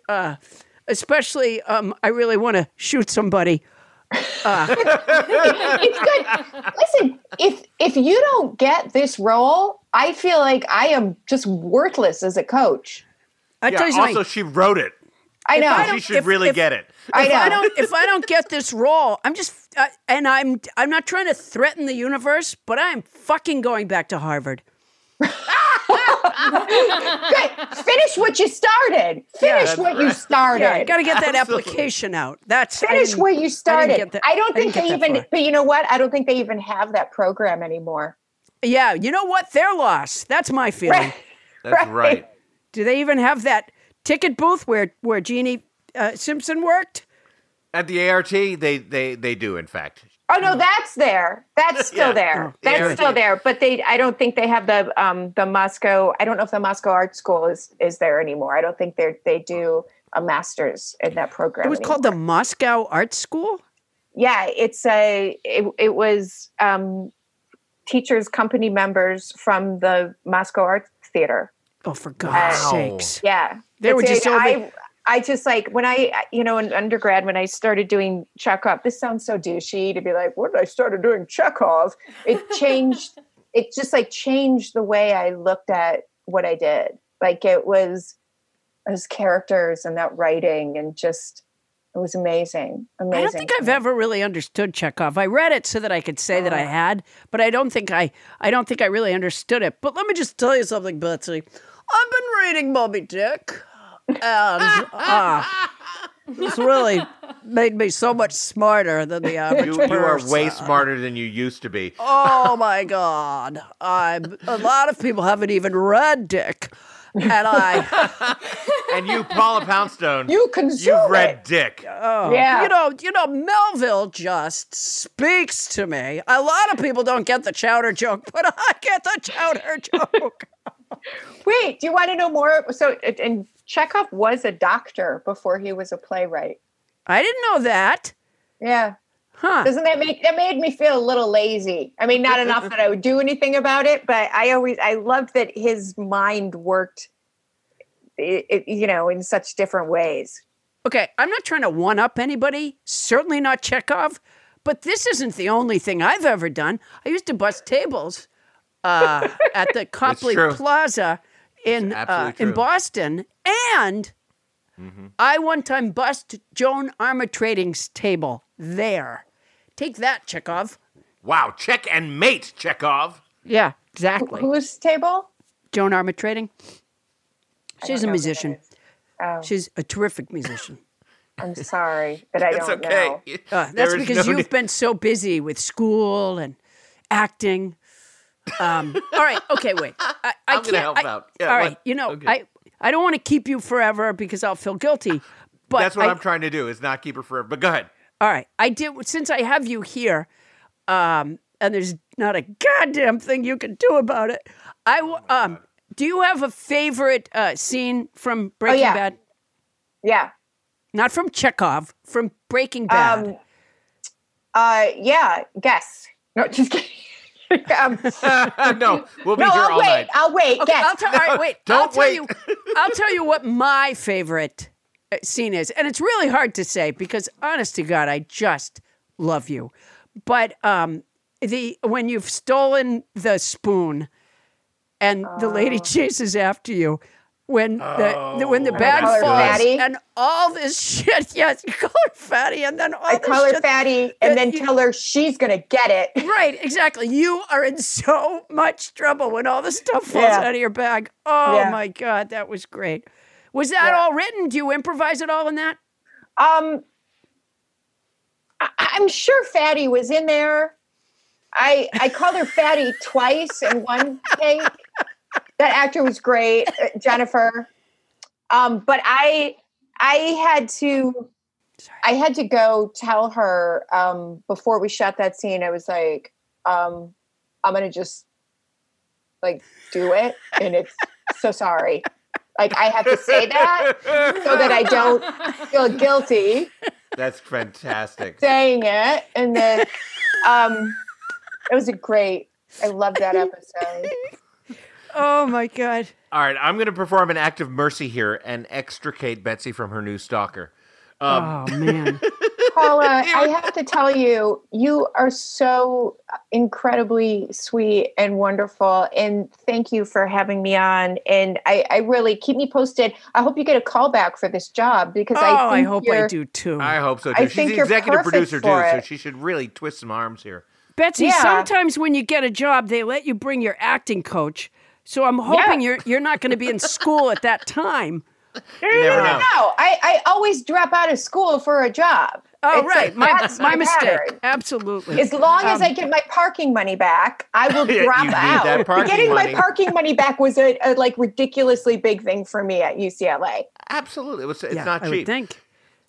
Especially, um, I really want to shoot somebody. Uh, it's good. Listen, if if you don't get this role, I feel like I am just worthless as a coach. I yeah, tell you also, something. she wrote it. I know. I She should if- really if- get it. I if I know. don't if I don't get this role, I'm just uh, and I'm I'm not trying to threaten the universe, but I'm fucking going back to Harvard. Good. Finish what you started. Finish that's what you started. Yeah, I got to get that Absolutely. application out. That's I Finish didn't- where you started. I, get that- don't I didn't think they even. But you know what? I don't think they even have that program anymore. Yeah, you know what? They're lost. That's my feeling. Right. That's Right. right. Do they even have that ticket booth where where Jeannie uh, Simpson worked? At the ART, they they they do, in fact. Oh no, that's there. That's still Yeah. there. Oh, That's yeah. still there. But they, I don't think they have the um the Moscow. I don't know if the Moscow Art School is is there anymore. I don't think they they do a master's in that program. It was anymore. called the Moscow Art School. yeah. It's a it, it was um teachers company members from the Moscow Art Theater. Oh, for God's Wow. sakes! Yeah, They were just a- over- I, I just like when I, uh, you know, in undergrad when I started doing Chekhov. This sounds so douchey to be like, when I started doing Chekhov, it changed. it just like changed the way I looked at what I did. Like it was those characters and that writing and just it was amazing. Amazing. I don't think I've ever really understood Chekhov. I read it so that I could say that Oh. I ah. had, but I don't think I I don't think I really understood it. But let me just tell you something, Betsy. I've been reading Moby Dick, and uh, it's really made me so much smarter than the average You, you are way smarter than you used to be. Oh my God! I'm a lot of people haven't even read Dick, and I. And you, Paula Poundstone, You consume you've read it. Dick. Oh, Yeah. You know, you know, Melville just speaks to me. A lot of people don't get the chowder joke, but I get the chowder joke. Wait, do you want to know more? So, and Chekhov was a doctor before he was a playwright. I didn't know that. Yeah. Huh. Doesn't that make that made me feel a little lazy? I mean, not enough that I would do anything about it, but I always I loved that his mind worked, i it, you know, in such different ways. Okay, I'm not trying to one up anybody, certainly not Chekhov, but this isn't the only thing I've ever done. I used to bust tables uh, at the Copley. Plaza in uh, in. Boston, and I one time bust Joan Armatrading's table there. Take that, Chekhov. Wow, check and mate, Chekhov. Yeah, exactly. Whose table? Joan Armatrading. She's a know who that musician. Oh, She's a terrific musician. I'm sorry, but I It's don't okay. know. Uh, There that's because no you've need- been so busy with school and acting. Um, all right. Okay. Wait. I, I I'm gonna can't- help I- out. Yeah, all right. what? You know, Okay. I I don't want to keep you forever because I'll feel guilty. But That's what I, I, am trying to do, is not keep her forever. But go ahead. All right. I did since I have you here, um, and there's not a goddamn thing you can do about it. I w- um. Do you have a favorite uh, scene from Breaking yeah. Bad? Yeah. Not from Chekhov, from Breaking Bad. Um, uh, yeah. Guess. No, just kidding. um, no, we'll be no, here I'll all wait. night. I'll wait. Okay, Guess. I'll tell. All right, wait. I'll Don't tell wait. you. I'll tell you what my favorite uh, scene is, and it's really hard to say because, honest to God, I just love you. But um, the when you've stolen the spoon, and the lady Oh. chases after you, when the, the when the bag falls fatty. and all this shit. Yes, you call her fatty, and then all I this call her fatty and then you- tell her she's gonna get it. Right, exactly. You are in so much trouble when all the stuff falls Yeah. out of your bag. Oh Yeah. my god, that was great. Was that Yeah. all written? Do you improvise it all in that? Um, I, I'm sure Fatty was in there. I I called her Fatty twice in one take. That actor was great, uh, Jennifer. Um, but I I had to I had to go tell her um, before we shot that scene. I was like, um, I'm gonna just like do it, and it's so sorry. Like I have to say that so that I don't feel guilty That's fantastic. saying it and then um it was a great i love that episode Oh my god. All right, I'm going to perform an act of mercy here and extricate Betsy from her new stalker. Um, oh man. paula i have to tell you you are so incredibly sweet and wonderful and thank you for having me on and i, I really keep me posted i hope you get a call back for this job because oh, i I hope I you're- do too. I hope so I too. She's think the you're executive producer too, for so she should really twist some arms here. Betsy, Yeah. sometimes when you get a job, they let you bring your acting coach. So I'm hoping Yeah. you're you're not going to be in school at that time. You never no, know. no, no. I, I always drop out of school for a job. Oh It's right, like, my that's my mistake. Absolutely. As long as Um, I get my parking money back, I will Yeah, drop you out. that Getting money. my parking money back was a, a like ridiculously big thing for me at UCLA. Absolutely, it was, it's yeah, not I would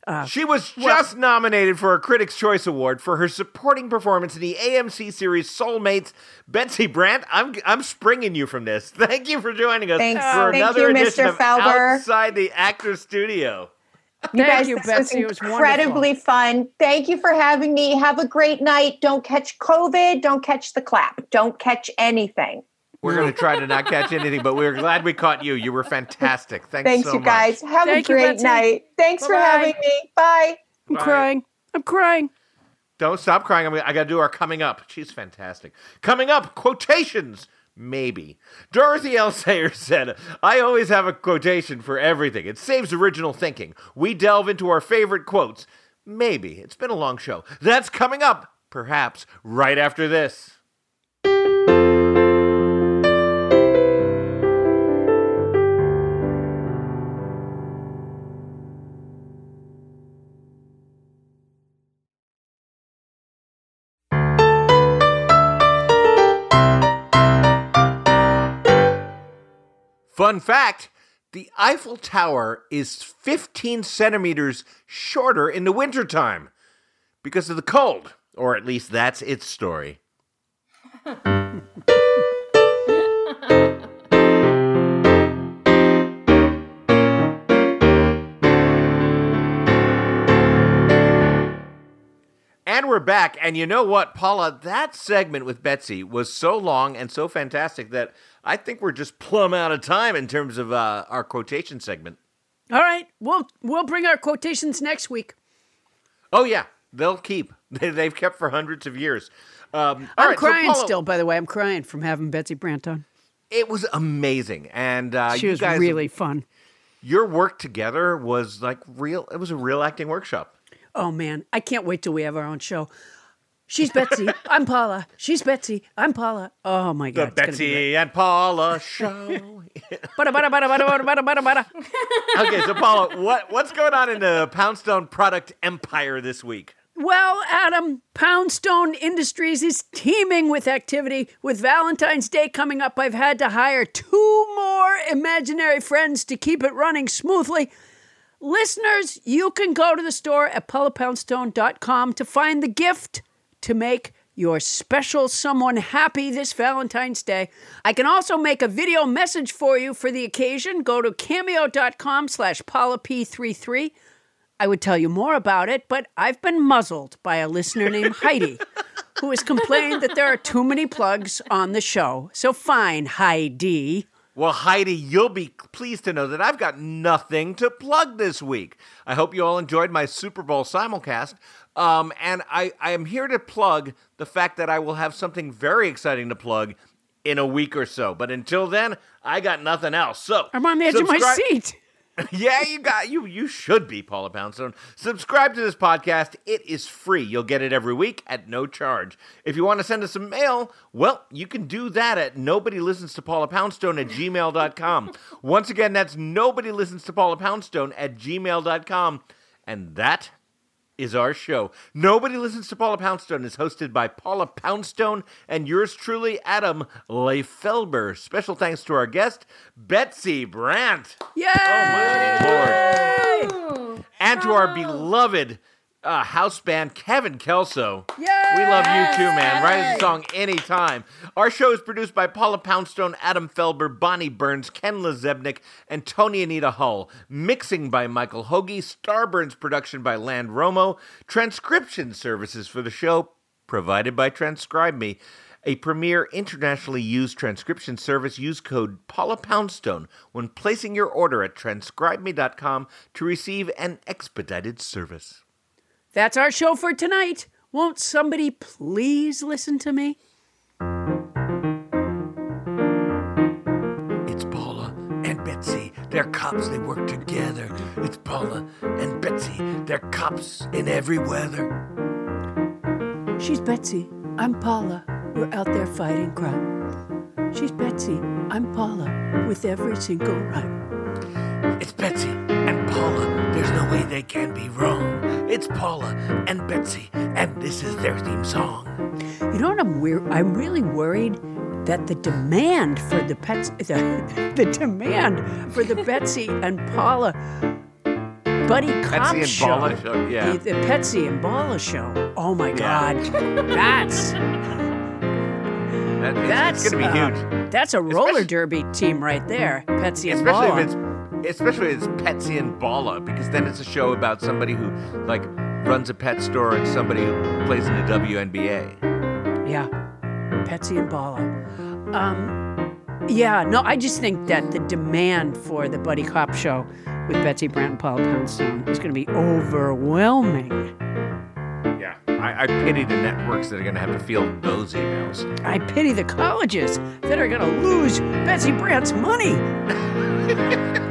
cheap. think. She was just nominated for a Critics' Choice Award for her supporting performance in the AMC series Soulmates. Betsy Brandt, I'm I'm springing you from this. Thank you for joining us Thanks. for Thank another you, edition Mr. of Felber. Outside the Actor Studio. You Thank guys, you, this Betsy. It was was wonderful. incredibly fun. Thank you for having me. Have a great night. Don't catch COVID. Don't catch the clap. Don't catch anything. We're going to try to not catch anything, but we're glad we caught you. You were fantastic. Thanks, Thanks, so you guys. much. Have Thank a great Betsy. night. Thanks for Bye-bye. having me. Bye. I'm Bye. crying. I'm crying. Don't stop crying. I'm, I got to do our coming up. She's fantastic. Coming up, quotations. Maybe. Dorothy L. Sayers said, I always have a quotation for everything. It saves original thinking. We delve into our favorite quotes. Maybe. It's been a long show. That's coming up, perhaps, right after this. Fun fact the Eiffel Tower is 15 centimeters shorter in the wintertime because of the cold, or at least that's its story. And we're back. And you know what, Paula? That segment with Betsy was so long and so fantastic that I think we're just plumb out of time in terms of uh, our quotation segment. All right, we'll we'll bring our quotations next week. Oh, yeah. They'll keep. They, they've kept for hundreds of years. Um, I'm right, so crying Paula, still, by the way. I'm crying from having Betsy Brandt on. It was amazing. And uh, she you was guys, really fun. Your work together was like real. It was a real acting workshop. Oh man, I can't wait till we have our own show. She's Betsy. I'm Paula. She's Betsy. I'm Paula. Oh my The god. it's gonna be. Betsy and Paula show. Bada, bada, bada, bada, bada, bada, bada, bada. okay, so Paula, what what's going on in the Poundstone product empire this week? Well, Adam, Poundstone Industries is teeming with activity. With Valentine's Day coming up, I've had to hire two more imaginary friends to keep it running smoothly. Listeners, you can go to the store at paulapoundstone.com to find the gift to make your special someone happy this Valentine's Day. I can also make a video message for you for the occasion. Go to cameo.com slash paulap33. I would tell you more about it, but I've been muzzled by a listener named Heidi who has complained that there are too many plugs on the show. So fine, Heidi. Well, Heidi, you'll be pleased to know that I've got nothing to plug this week. I hope you all enjoyed my Super Bowl simulcast. Um, and I, I am here to plug the fact that I will have something very exciting to plug in a week or so. But until then, I got nothing else. So I'm on the edge of my seat. yeah, you got you. You should be Paula Poundstone. Subscribe to this podcast. It is free. You'll get it every week at no charge. If you want to send us some mail, well, you can do that at nobody listens to Paula Poundstone at gmail.com. Once again, that's nobody listens to Paula Poundstone at gmail.com. And that is our show. Nobody listens to Paula Poundstone is hosted by Paula Poundstone and yours truly, Adam Felber. Special thanks to our guest, Betsy Brandt. Yay! Oh my lord! And to our beloved uh, house band, Kevin Kelso. Yay! We love you too, man. Write us a song anytime. Our show is produced by Paula Poundstone, Adam Felber, Bonnie Burns, Ken Lazebnik, and Toni Anita Hull. Mixing by Michael Hoagie. Starburns production by Land Romo. Transcription services for the show provided by Transcribe Me. A premier internationally used transcription service. Use code Paula Poundstone when placing your order at transcribeme.com to receive an expedited service. That's our show for tonight. Won't somebody please listen to me? It's Paula and Betsy. They're cops, they work together. It's Paula and Betsy. They're cops in every weather. She's Betsy. I'm Paula. We're out there fighting crime. She's Betsy. I'm Paula. With every single rhyme. It's Betsy and Paula. There's no way they can be wrong. It's Paula and Betsy, and this is their theme song. You know what I'm weird? I'm really worried that the demand for the pets, the, the demand for the Betsy and Paula buddy cop Betsy and show, Paula show, yeah. the, the Betsy and Paula show. Oh my God, that's That- it's- that's it's to be uh, huge. That's a roller derby team right there, Betsy and especially Paula. if it's especially it's Petsy and Bala, because then it's a show about somebody who like runs a pet store and somebody who plays in the WNBA. Yeah, Betsy and Bala. Um, yeah, no, I just think that the demand for the buddy cop show with Betsy Brandt and Paul Poundstone is going to be overwhelming. Yeah, I, I pity the networks that are going to have to field those emails. I pity the colleges that are going to lose Betsy Brandt's money.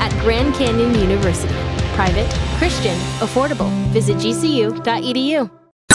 at Grand Canyon University. Private, Christian, affordable. Visit gcu.edu.